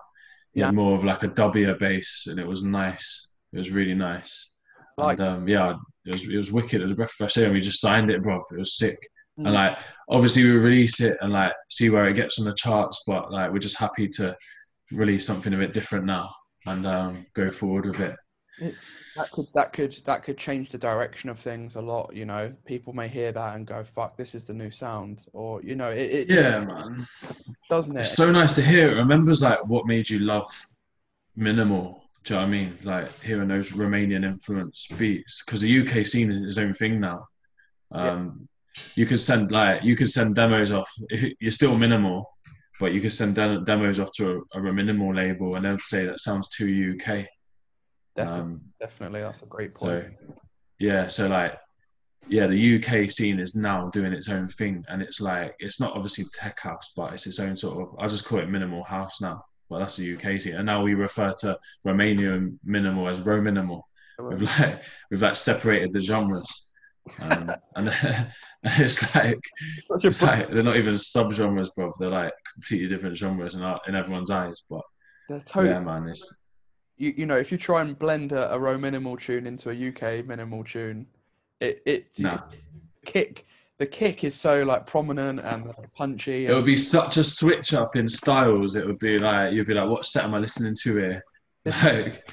He Yeah. more of like a dubbier bass and it was nice. It was really nice. Like- and um, yeah, it was it was wicked. It was a breath of fresh air and we just signed it, bro. It was sick. Mm. And like obviously we release it and like see where it gets on the charts, but like we're just happy to release something a bit different now and um, go forward with it. That could that could that could change the direction of things a lot. You know, people may hear that and go, "Fuck, this is the new sound," or you know, it, it Yeah, man. doesn't it? It's so nice to hear. It remembers like what made you love minimal. Do you know what I mean? Like hearing those Romanian influence beats because the UK scene is its own thing now. Um, You could send like you could send demos off. If you're still minimal, but you could send de- demos off to a, a minimal label, and they'd say that sounds too UK. definitely, Um, definitely, that's a great so point. yeah, so like yeah, the UK scene is now doing its own thing, and it's like it's not obviously tech house, but it's its own sort of. I just call it minimal house now, but that's the UK scene, and now we refer to Romanian minimal as Rominimal. We've like we've like separated the genres, um, and it's like it's like they're not even subgenres, bro. They're like completely different genres in our, in everyone's eyes. But they're totally yeah, man, it's you, you know, if you try and blend a, a minimal tune into a UK minimal tune, it it Nah. kick the kick is so like prominent and like, punchy. it would be such a switch up in styles. It would be like you'd be like, what set am I listening to here? Like,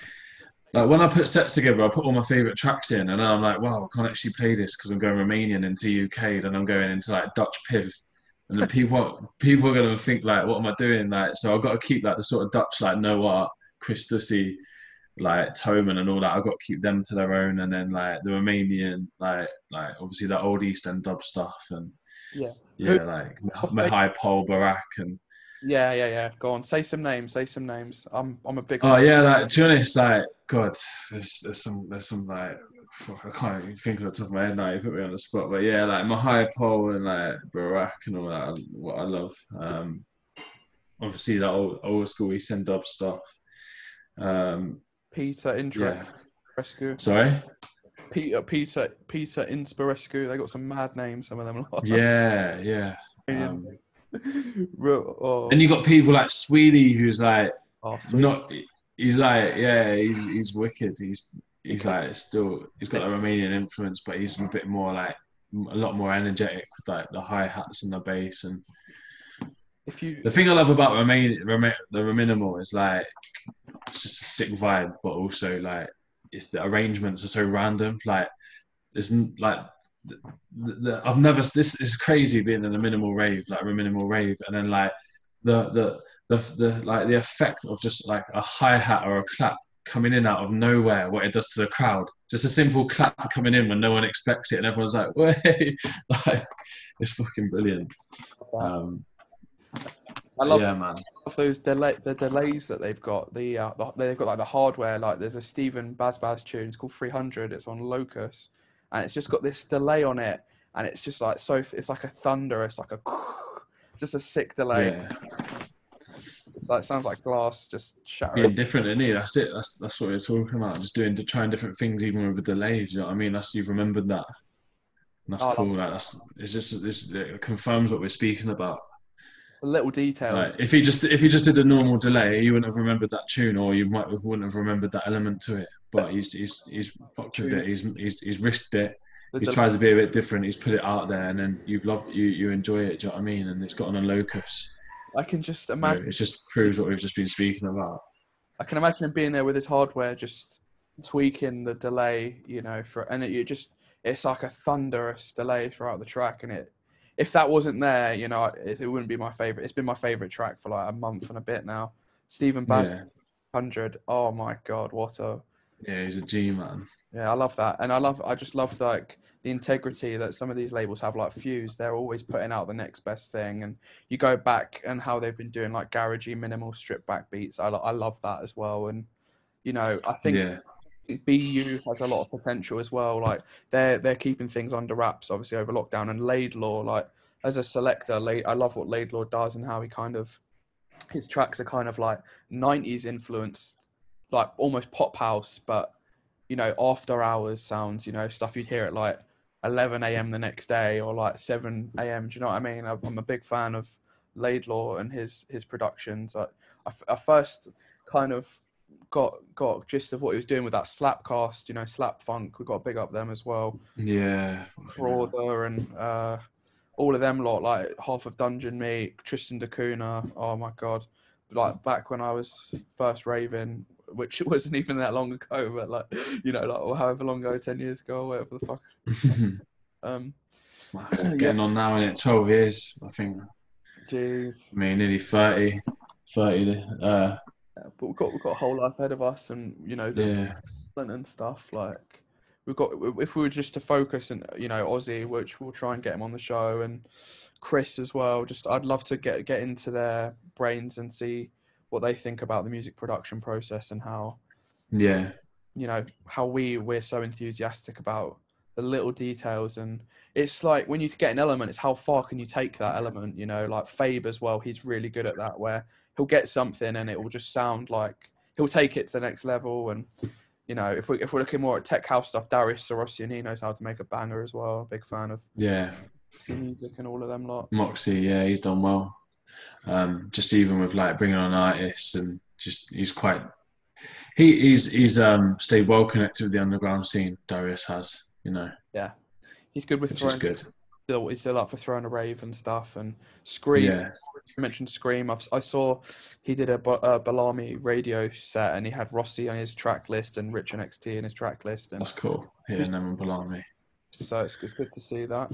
like when I put sets together, I put all my favorite tracks in, and then I'm like, wow, I can't actually play this because I'm going Romanian into UK, then I'm going into like Dutch piv, and then people people are gonna think like, what am I doing? Like, so I've got to keep like the sort of Dutch like no art, Chris Stussy, like Toman and all that. I've got to keep them to their own, and then like the Romanian, like like obviously the old East End dub stuff, and Yeah. yeah, Who- like Mihai Pol Barac and Yeah, yeah, yeah. Go on, say some names. Say some names. I'm I'm a big. Oh yeah, like to be honest, like God, there's there's some there's some like I can't even think of the top of my head now. You put me on the spot, but yeah, like Mihai Pol and like Barac and all that, what I love. Um, obviously that old old school East End dub stuff. Um, Peter yeah. Inspirescu. Sorry. Peter Peter Peter Inspirescu. They got some mad names. Some of them. Yeah, yeah. Um, oh, and you got people like Sweetie, who's like oh, not. He's like, yeah, he's he's wicked. He's he's like still he's got a Romanian influence, but he's a bit more like a lot more energetic with like the hi hats and the bass. And if you the thing I love about Romain, Roma- the Romanimal is like it's just a sick vibe, but also like it's the arrangements are so random. Like there's like the, the, I've never this is crazy being in a minimal rave, like a minimal rave, and then like the the the, the like the effect of just like a hi hat or a clap coming in out of nowhere, what it does to the crowd. Just a simple clap coming in when no one expects it, and everyone's like, "Way!" like it's fucking brilliant. Um, I love yeah, man. of those delay the delays that they've got. The, uh, the they've got like the hardware. Like there's a Stephen Bazbaz tune. It's called 300. It's on Locus, and it's just got this delay on it, and it's just like so. It's like a thunder. It's like a. It's just a sick delay. Yeah, It's like sounds like glass just shattering. being different, isn't it? That's it. That's that's what we're talking about. Just doing, trying different things, even with a delay. Do you know what I mean? That's you've remembered that. And that's Oh, cool. Like that's it's just this it confirms what we're speaking about. A little detail. Like if he just if he just did a normal delay, you wouldn't have remembered that tune, or you might have, wouldn't have remembered that element to it. But he's he's he's fucked with it. He's he's he's risked it. The He's del- tried to be a bit different. He's put it out there, and then you've loved you you enjoy it. Do you know what I mean? And it's gotten a locus. I can just You know, imagine. it just proves what we've just been speaking about. I can imagine him being there with his hardware, just tweaking the delay, you know, for and it, you just it's like a thunderous delay throughout the track, and it if that wasn't there, you know, it, it wouldn't be my favorite. It's been my favorite track for like a month and a bit now. Stephen Baz Yeah, hundred. Oh my god, what a yeah, he's a G man. yeah, I love that, and I love I just love like the integrity that some of these labels have. Like Fuse, they're always putting out the next best thing, and you go back and how they've been doing like garagey, minimal, stripped back beats. I I love that as well, and you know I think Yeah, BU has a lot of potential as well. Like they're they're keeping things under wraps, obviously over lockdown. And Laidlaw, like as a selector, I love what Laidlaw does and how he kind of his tracks are kind of like '90s influenced, like almost pop house, but you know after hours sounds. You know stuff you'd hear at like 11 a.m. the next day or like 7 a.m. Do you know what I mean? I'm a big fan of Laidlaw and his his productions. I, I, I first kind of got got gist of what he was doing with that slapcast, you know, slap funk. We got to big up them as well. yeah. Brother and uh, all of them lot, like half of Dungeon Meat, Tristan da Cunha. Oh my god! Like back when I was first raving, which wasn't even that long ago, but like you know, like or however long ago, ten years ago, whatever the fuck. Um, Getting on now in it, 12 years, I think. jeez. I mean, nearly 30. 30. Uh, Yeah, but we've got we've got a whole life ahead of us, and you know, the yeah. and stuff. Like we've got if we were just to focus and you know Ozzy, which we'll try and get him on the show, and Chris as well. Just I'd love to get get into their brains and see what they think about the music production process and how Yeah. you know how we we're so enthusiastic about the little details and it's like when you get an element it's how far can you take that element you know like fabe as well he's really good at that where he'll get something and it will just sound like he'll take it to the next level and you know if, we, if we're looking more at tech house stuff darius Syrossian, he knows how to make a banger as well big fan of Yeah. Music and all of them lot Moxie, yeah, he's done well. Um, just even with like bringing on artists and just he's quite he he's he's um stayed well connected with the underground scene. Darius has, you know, yeah he's good with which is throwing good. still he's still up for throwing a rave and stuff and scream Yeah, you mentioned Scream. I've, I saw he did a, a Balamii radio set and he had Rossi on his track list and Rich NxT in his track list. And that's cool. Them and Balamii. so it's, it's good to see that.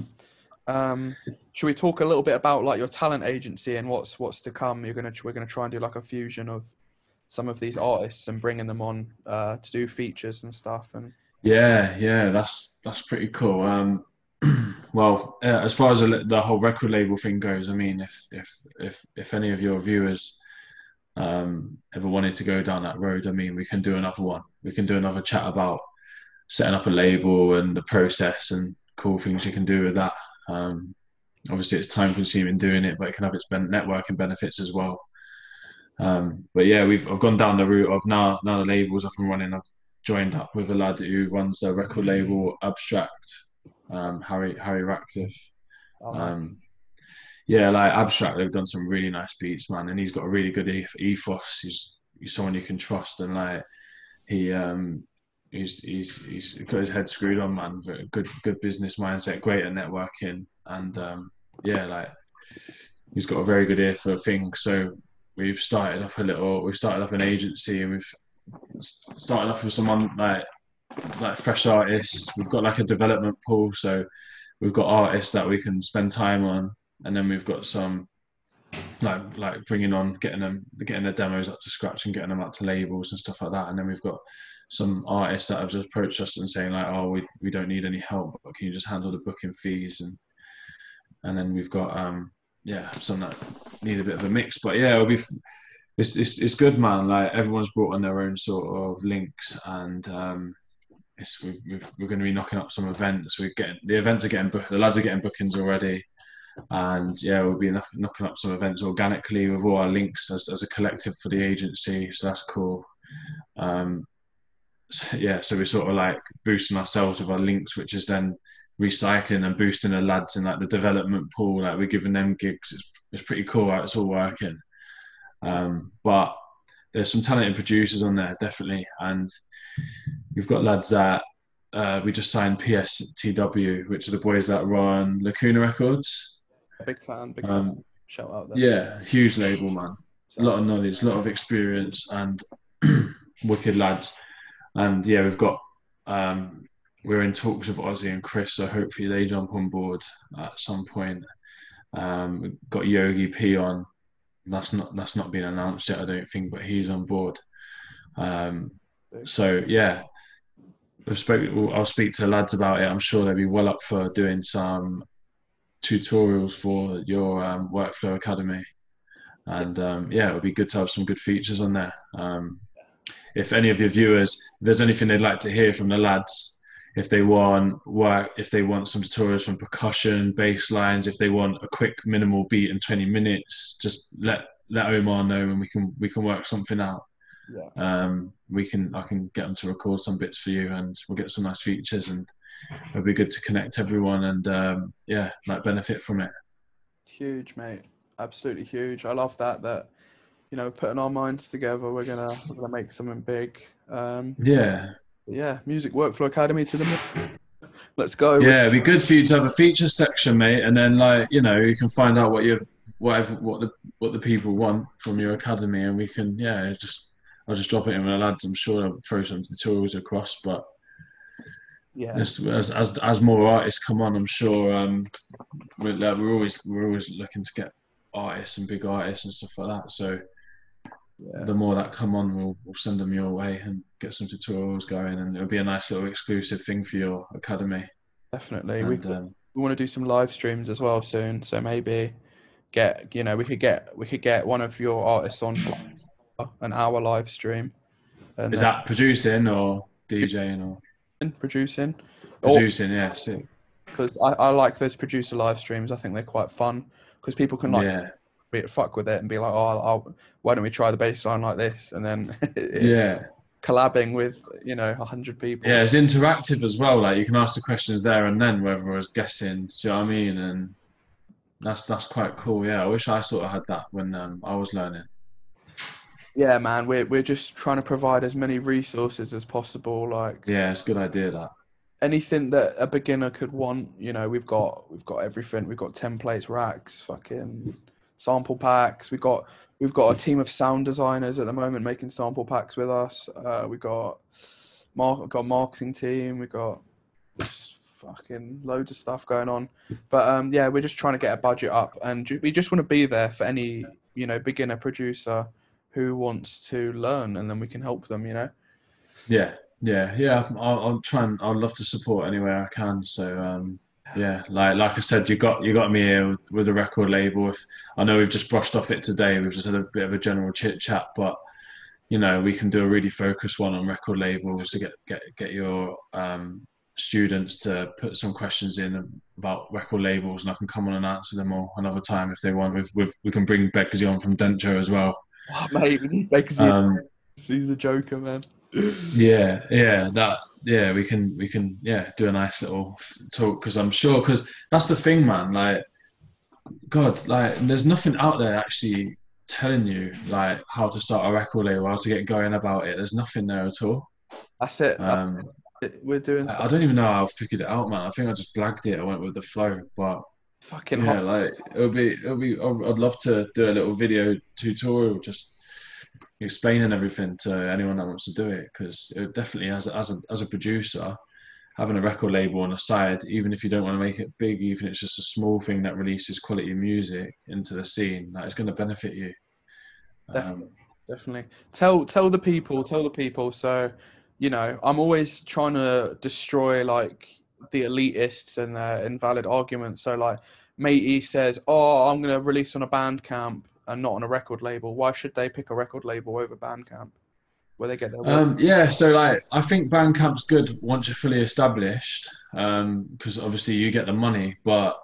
Um, should we talk a little bit about like your talent agency and what's what's to come? You're gonna we're gonna try and do like a fusion of some of these artists and bringing them on uh, to do features and stuff. And Yeah, yeah, that's that's pretty cool. Um, well, uh, as far as the, the whole record label thing goes, I mean, if if if if any of your viewers um, ever wanted to go down that road, I mean, we can do another one. We can do another chat about setting up a label and the process and cool things you can do with that. Um, obviously, it's time consuming doing it, but it can have its ben- networking benefits as well. Um, but yeah, we've I've gone down the route of now now the label's up and running. I've joined up with a lad who runs the record label Abstract, um, Harry Harry Ratcliffe. Oh. Um, yeah, like Abstract, they've done some really nice beats, man, and he's got a really good ethos. He's he's someone you can trust, and like he um he's he's he's got his head screwed on, man. Good good business mindset, great at networking, and um yeah, like he's got a very good ear for things. So we've started up a little, we've started up an agency, and we've started off with someone like like fresh artists. We've got like a development pool, so we've got artists that we can spend time on, and then we've got some like like bringing on getting them getting their demos up to scratch and getting them out to labels and stuff like that. And then we've got some artists that have just approached us and saying like, oh, we, we don't need any help, but can you just handle the booking fees and and then we've got um yeah some that need a bit of a mix, but yeah, it'll be it's it's, it's good, man. Like everyone's brought on their own sort of links and. um it's, we've, we're going to be knocking up some events. We're getting the events are getting booked. The lads are getting bookings already, and yeah, we'll be knock, knocking up some events organically with all our links as, as a collective for the agency. So that's cool. Um, so, yeah, so we're sort of like boosting ourselves with our links, which is then recycling and boosting the lads in like the development pool. Like we're giving them gigs. It's, it's pretty cool it's all working. Um, but there's some talented producers on there, definitely, and we've got lads that uh, we just signed PSTW, which are the boys that run Lacuna Records. Big fan, big fan. Um, Shout out there. yeah, huge label, man. A lot of knowledge, a lot of experience, and wicked lads. And yeah, we've got um, we're in talks with Ozzy and Chris, so hopefully they jump on board at some point. Um, we've got Yogi P on. That's not that's not been announced yet, I don't think, but he's on board. Um, so yeah, I've spoke, I'll speak to the lads about it. I'm sure they'll be well up for doing some tutorials for your um, Workflow Academy. And um, yeah, it would be good to have some good features on there. Um, if any of your viewers, if there's anything they'd like to hear from the lads, if they want work, if they want some tutorials from percussion, bass lines, if they want a quick minimal beat in 20 minutes, just let let Omar know and we can we can work something out. Yeah. Um, we can I can get them to record some bits for you and we'll get some nice features and it'll be good to connect everyone and um, yeah, like benefit from it. Huge, mate. Absolutely huge. I love that. That you know, putting our minds together, we're gonna we're gonna make something big. Um, Yeah, yeah, Music Workflow Academy to the. Let's go. yeah, it'd be good for you to have a feature section, mate, and then like you know you can find out what you whatever what the what the people want from your academy, and we can yeah just I'll just drop it in with the lads. I'm sure they'll throw some tutorials across, but yeah, as as as, as more artists come on, I'm sure um, we're, like, we're always we're always looking to get artists and big artists and stuff like that. So yeah. the more that come on, we'll, we'll send them your way and get some tutorials going, and it'll be a nice little exclusive thing for your academy. definitely. we And, um, we want to do some live streams as well soon. So maybe get you know we could get we could get one of your artists on an hour live stream. And is that producing or DJing or producing? Producing? Yeah, because I, I like those producer live streams. I think they're quite fun because people can like yeah, be, fuck with it and be like, oh, I'll, I'll, why don't we try the bass line like this? And then yeah, collabing with you know a hundred people. yeah. It's interactive as well. Like you can ask the questions there and then, whether I was guessing. Do you know what I mean? And that's that's quite cool. Yeah, I wish I sort of had that when um, I was learning. Yeah, man, we're we're just trying to provide as many resources as possible. Like Yeah, it's a good idea that. anything that a beginner could want. You know, we've got we've got everything. We've got templates, racks, fucking sample packs. We've got we've got a team of sound designers at the moment making sample packs with us. Uh, we got mar- got a marketing team. We got fucking loads of stuff going on. But um, yeah, we're just trying to get a budget up, and we just want to be there for any you know beginner producer who wants to learn, and then we can help them. You know. Yeah, yeah, yeah. I'll, I'll try and I'd love to support any way I can. So um, yeah, like like I said, you got you got me here with, with a record label. If I know we've just brushed off it today, we've just had a bit of a general chit chat, but you know we can do a really focused one on record labels to get get get your um, students to put some questions in about record labels, and I can come on and answer them all another time if they want. With with we can bring Begsy on from Dentro as well. Oh, mate, we need Begsy. Um, He's a joker, man. Yeah, yeah, that yeah, we can we can yeah do a nice little talk because I'm sure because that's the thing, man. Like, God, like there's nothing out there actually telling you like how to start a record label, how to get going about it. There's nothing there at all. That's it. That's um, it. We're doing. I, I don't even know how I figured it out, man. I think I just blagged it. I went with the flow, but fucking yeah, hot. like it'll be it'll be. I'd love to do a little video tutorial just explaining everything to anyone that wants to do it because it definitely as a, as a, as a producer having a record label on the side even if you don't want to make it big even if it's just a small thing that releases quality music into the scene that is going to benefit you. Definitely, um, definitely. Tell tell the people tell the people. So you know i'm always trying to destroy like the elitists and their invalid arguments. So like matey says oh i'm going to release on a Bandcamp and not on a record label? Why should they pick a record label over Bandcamp, where they get their? Um, yeah, so like I think Bandcamp's good once you're fully established, because um, obviously you get the money, but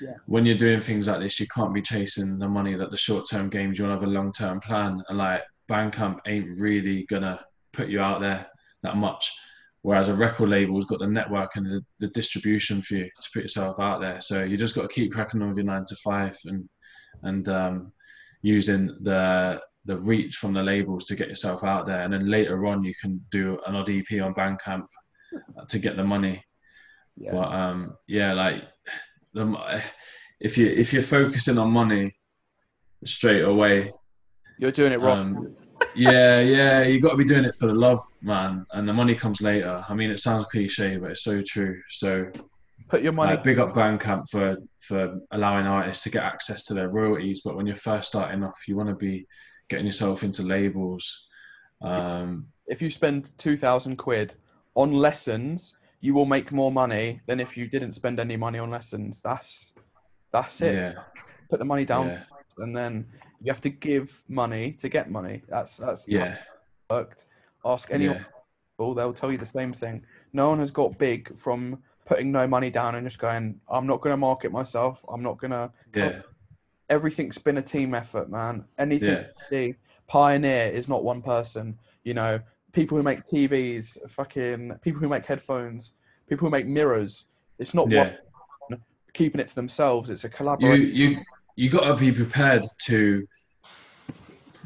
yeah. when you're doing things like this, you can't be chasing the money that the short-term games. You want to have a long-term plan, and like Bandcamp ain't really gonna put you out there that much. Whereas a record label's got the network and the, the distribution for you to put yourself out there. So you just got to keep cracking on with your nine to five and and um, using the the reach from the labels to get yourself out there, and then later on you can do an odd EP on Bandcamp to get the money. Yeah. But um, yeah, like the, if you if you're focusing on money straight away, you're doing it wrong. Um, yeah, yeah, you got to be doing it for the love, man, and the money comes later. I mean, it sounds cliche, but it's so true. So Put your money. Like, big up Bandcamp for for allowing artists to get access to their royalties. But when you're first starting off, you want to be getting yourself into labels. Um, if you spend two thousand quid on lessons, you will make more money than if you didn't spend any money on lessons. That's that's it. Yeah. Put the money down, yeah. and then you have to give money to get money. That's that's yeah worked. Ask anyone. Yeah. They'll tell you the same thing. No one has got big from putting no money down and just going, I'm not going to market myself. I'm not going to. Yeah. Everything's been a team effort, man. Anything. Yeah. Pioneer is not one person. You know, people who make TVs, fucking people who make headphones, people who make mirrors. It's not yeah. one keeping it to themselves. It's a collaboration. You you you got to be prepared to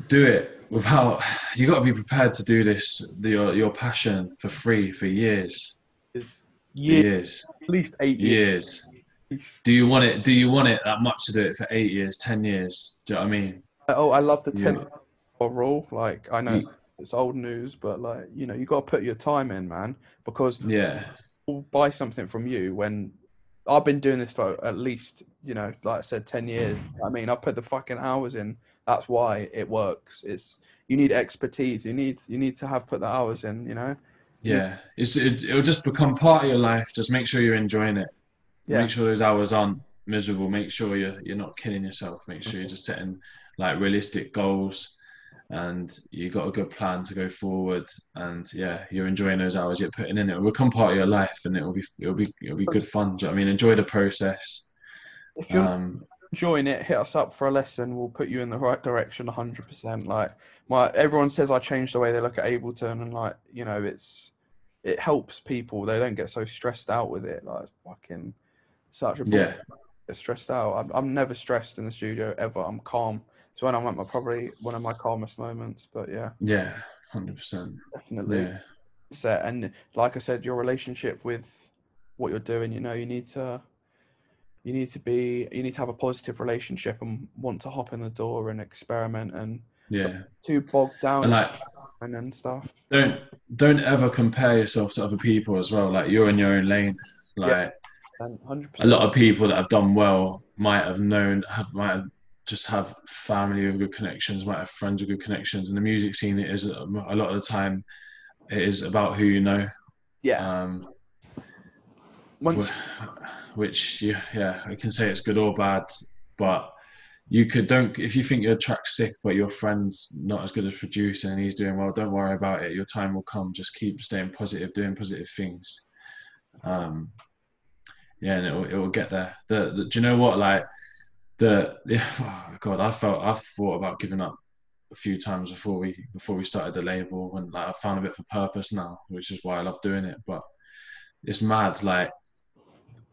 do it without. You got to be prepared to do this. Your your passion for free for years. Is years, years. at least eight years. years. Do you want it? Do you want it that much to do it for eight years, ten years? Do you know what I mean? Oh, I love the ten yeah. rule. Like I know it's old news, but like you know, you got to put your time in, man, because yeah, we'll buy something from you when I've been doing this for at least you know, like I said, ten years. I mean, I've put the fucking hours in. That's why it works. It's you need expertise. You need you need to have put the hours in. You know. Yeah, it's it, it'll just become part of your life. Just make sure you're enjoying it. Yeah. Make sure those hours aren't miserable. Make sure you're you're not killing yourself. Make sure you're just setting like realistic goals, and you got a good plan to go forward. And yeah, you're enjoying those hours you're putting in. It will become part of your life, and it will be it'll be it'll be good fun. You know I mean, enjoy the process. If you're um, enjoying it, hit us up for a lesson. We'll put you in the right direction, hundred percent. Like my everyone says, I changed the way they look at Ableton, and like you know, it's it helps people. They don't get so stressed out with it. Like fucking such a yeah. Get stressed out. I'm, I'm never stressed in the studio ever. I'm calm. It's when I'm at my probably one of my calmest moments. But yeah. Yeah, hundred percent. Definitely. Yeah. Set and like I said, your relationship with what you're doing. You know, you need to. You need to be. You need to have a positive relationship and want to hop in the door and experiment and. Yeah. Too bogged down. And like and stuff. Don't don't ever compare yourself to other people as well. Like you're in your own lane. Like yeah, a lot of people that have done well might have known have might have just have family with good connections, might have friends with good connections. And the music scene it is a lot of the time it is about who you know. Yeah. Um, once which yeah, yeah, I can say it's good or bad, but you could don't if you think your track's sick, but your friend's not as good as producing and he's doing well. Don't worry about it. Your time will come. Just keep staying positive, doing positive things. Um, yeah, and it will, it will get there. The, the do you know what like the, the oh God I felt I've thought about giving up a few times before we before we started the label and like I found a bit of a purpose now, which is why I love doing it. But it's mad like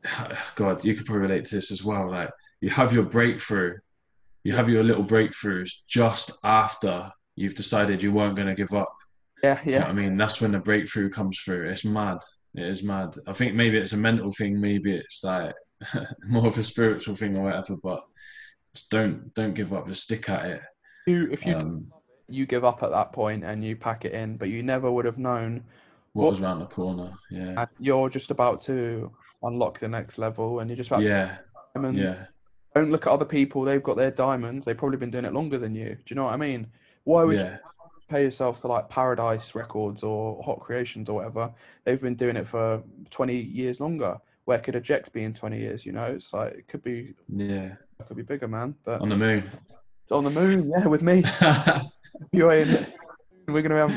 God, you could probably relate to this as well. Like you have your breakthrough, you have your little breakthroughs just after you've decided you weren't going to give up. yeah Do you know yeah what I mean? That's when the breakthrough comes through. It's mad. It is mad. I think maybe it's a mental thing. Maybe it's like more of a spiritual thing or whatever. But just don't don't give up. Just stick at it. you if you Um, you give up at that point and you pack it in, but you never would have known what was around the corner? Yeah. you're just about to unlock the next level and you're just about to Yeah. and Yeah. don't look at other people they've got their diamonds they've probably been doing it longer than you do you know what i mean why would you pay yourself to like paradise records or hot creations or whatever they've been doing it for 20 years longer where could eject be in 20 years you know it's like it could be Yeah. it could be bigger man but On the moon. on the moon yeah with me you ain't we're gonna have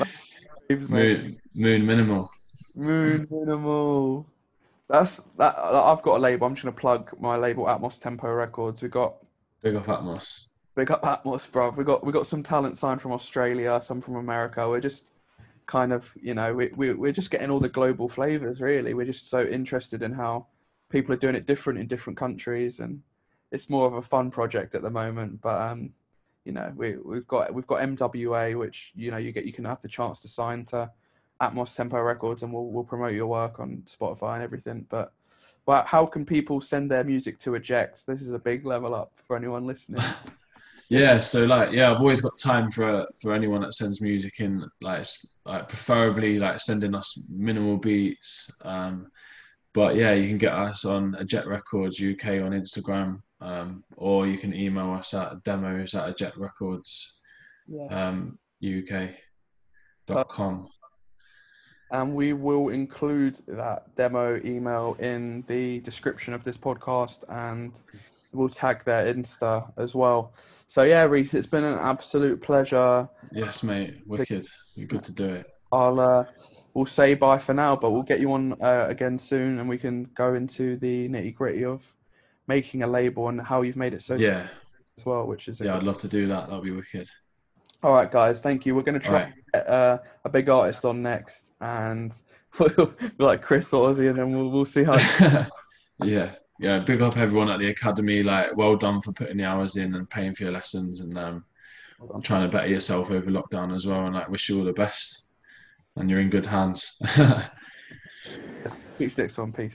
moon. Moon minimal. Moon minimal. That's that. I've got a label. I'm just gonna plug my label, Atmos Tempo Records. We got Big up Atmos. big up Atmos, bro. We got we got some talent signed from Australia, some from America. We're just kind of, you know, we, we we're just getting all the global flavors. Really, we're just so interested in how people are doing it different in different countries, and it's more of a fun project at the moment. But um, you know, we we've got we've got MWA, which you know you get you can have the chance to sign to Atmos Tempo Records, and we'll we'll promote your work on Spotify and everything. But but how can people send their music to Eject? This is a big level up for anyone listening. Yeah, so like yeah, I've always got time for for anyone that sends music in, like like preferably like sending us minimal beats. Um, but yeah, you can get us on Eject Records UK on Instagram, um, or you can email us at demos at Eject Records yeah. um, UK dot com. And we will include that demo email in the description of this podcast and we'll tag their insta as well so yeah reese it's been an absolute pleasure Yes, mate, wicked. You're good to do it. i'll uh we'll say bye for now but we'll get you on uh, again soon and we can go into the nitty gritty of making a label and how you've made it so Yeah, as well which is yeah, I'd love to do that. That'd be wicked. all right guys thank you we're going to try uh, a big artist on next and we'll be like chris Ozzy, and then we'll, we'll see how yeah, yeah. Big up everyone at the academy. Like, well done for putting the hours in and paying for your lessons and um, trying to better yourself over lockdown as well. And like, wish you all the best. And you're in good hands. yes. Keep sticks on peace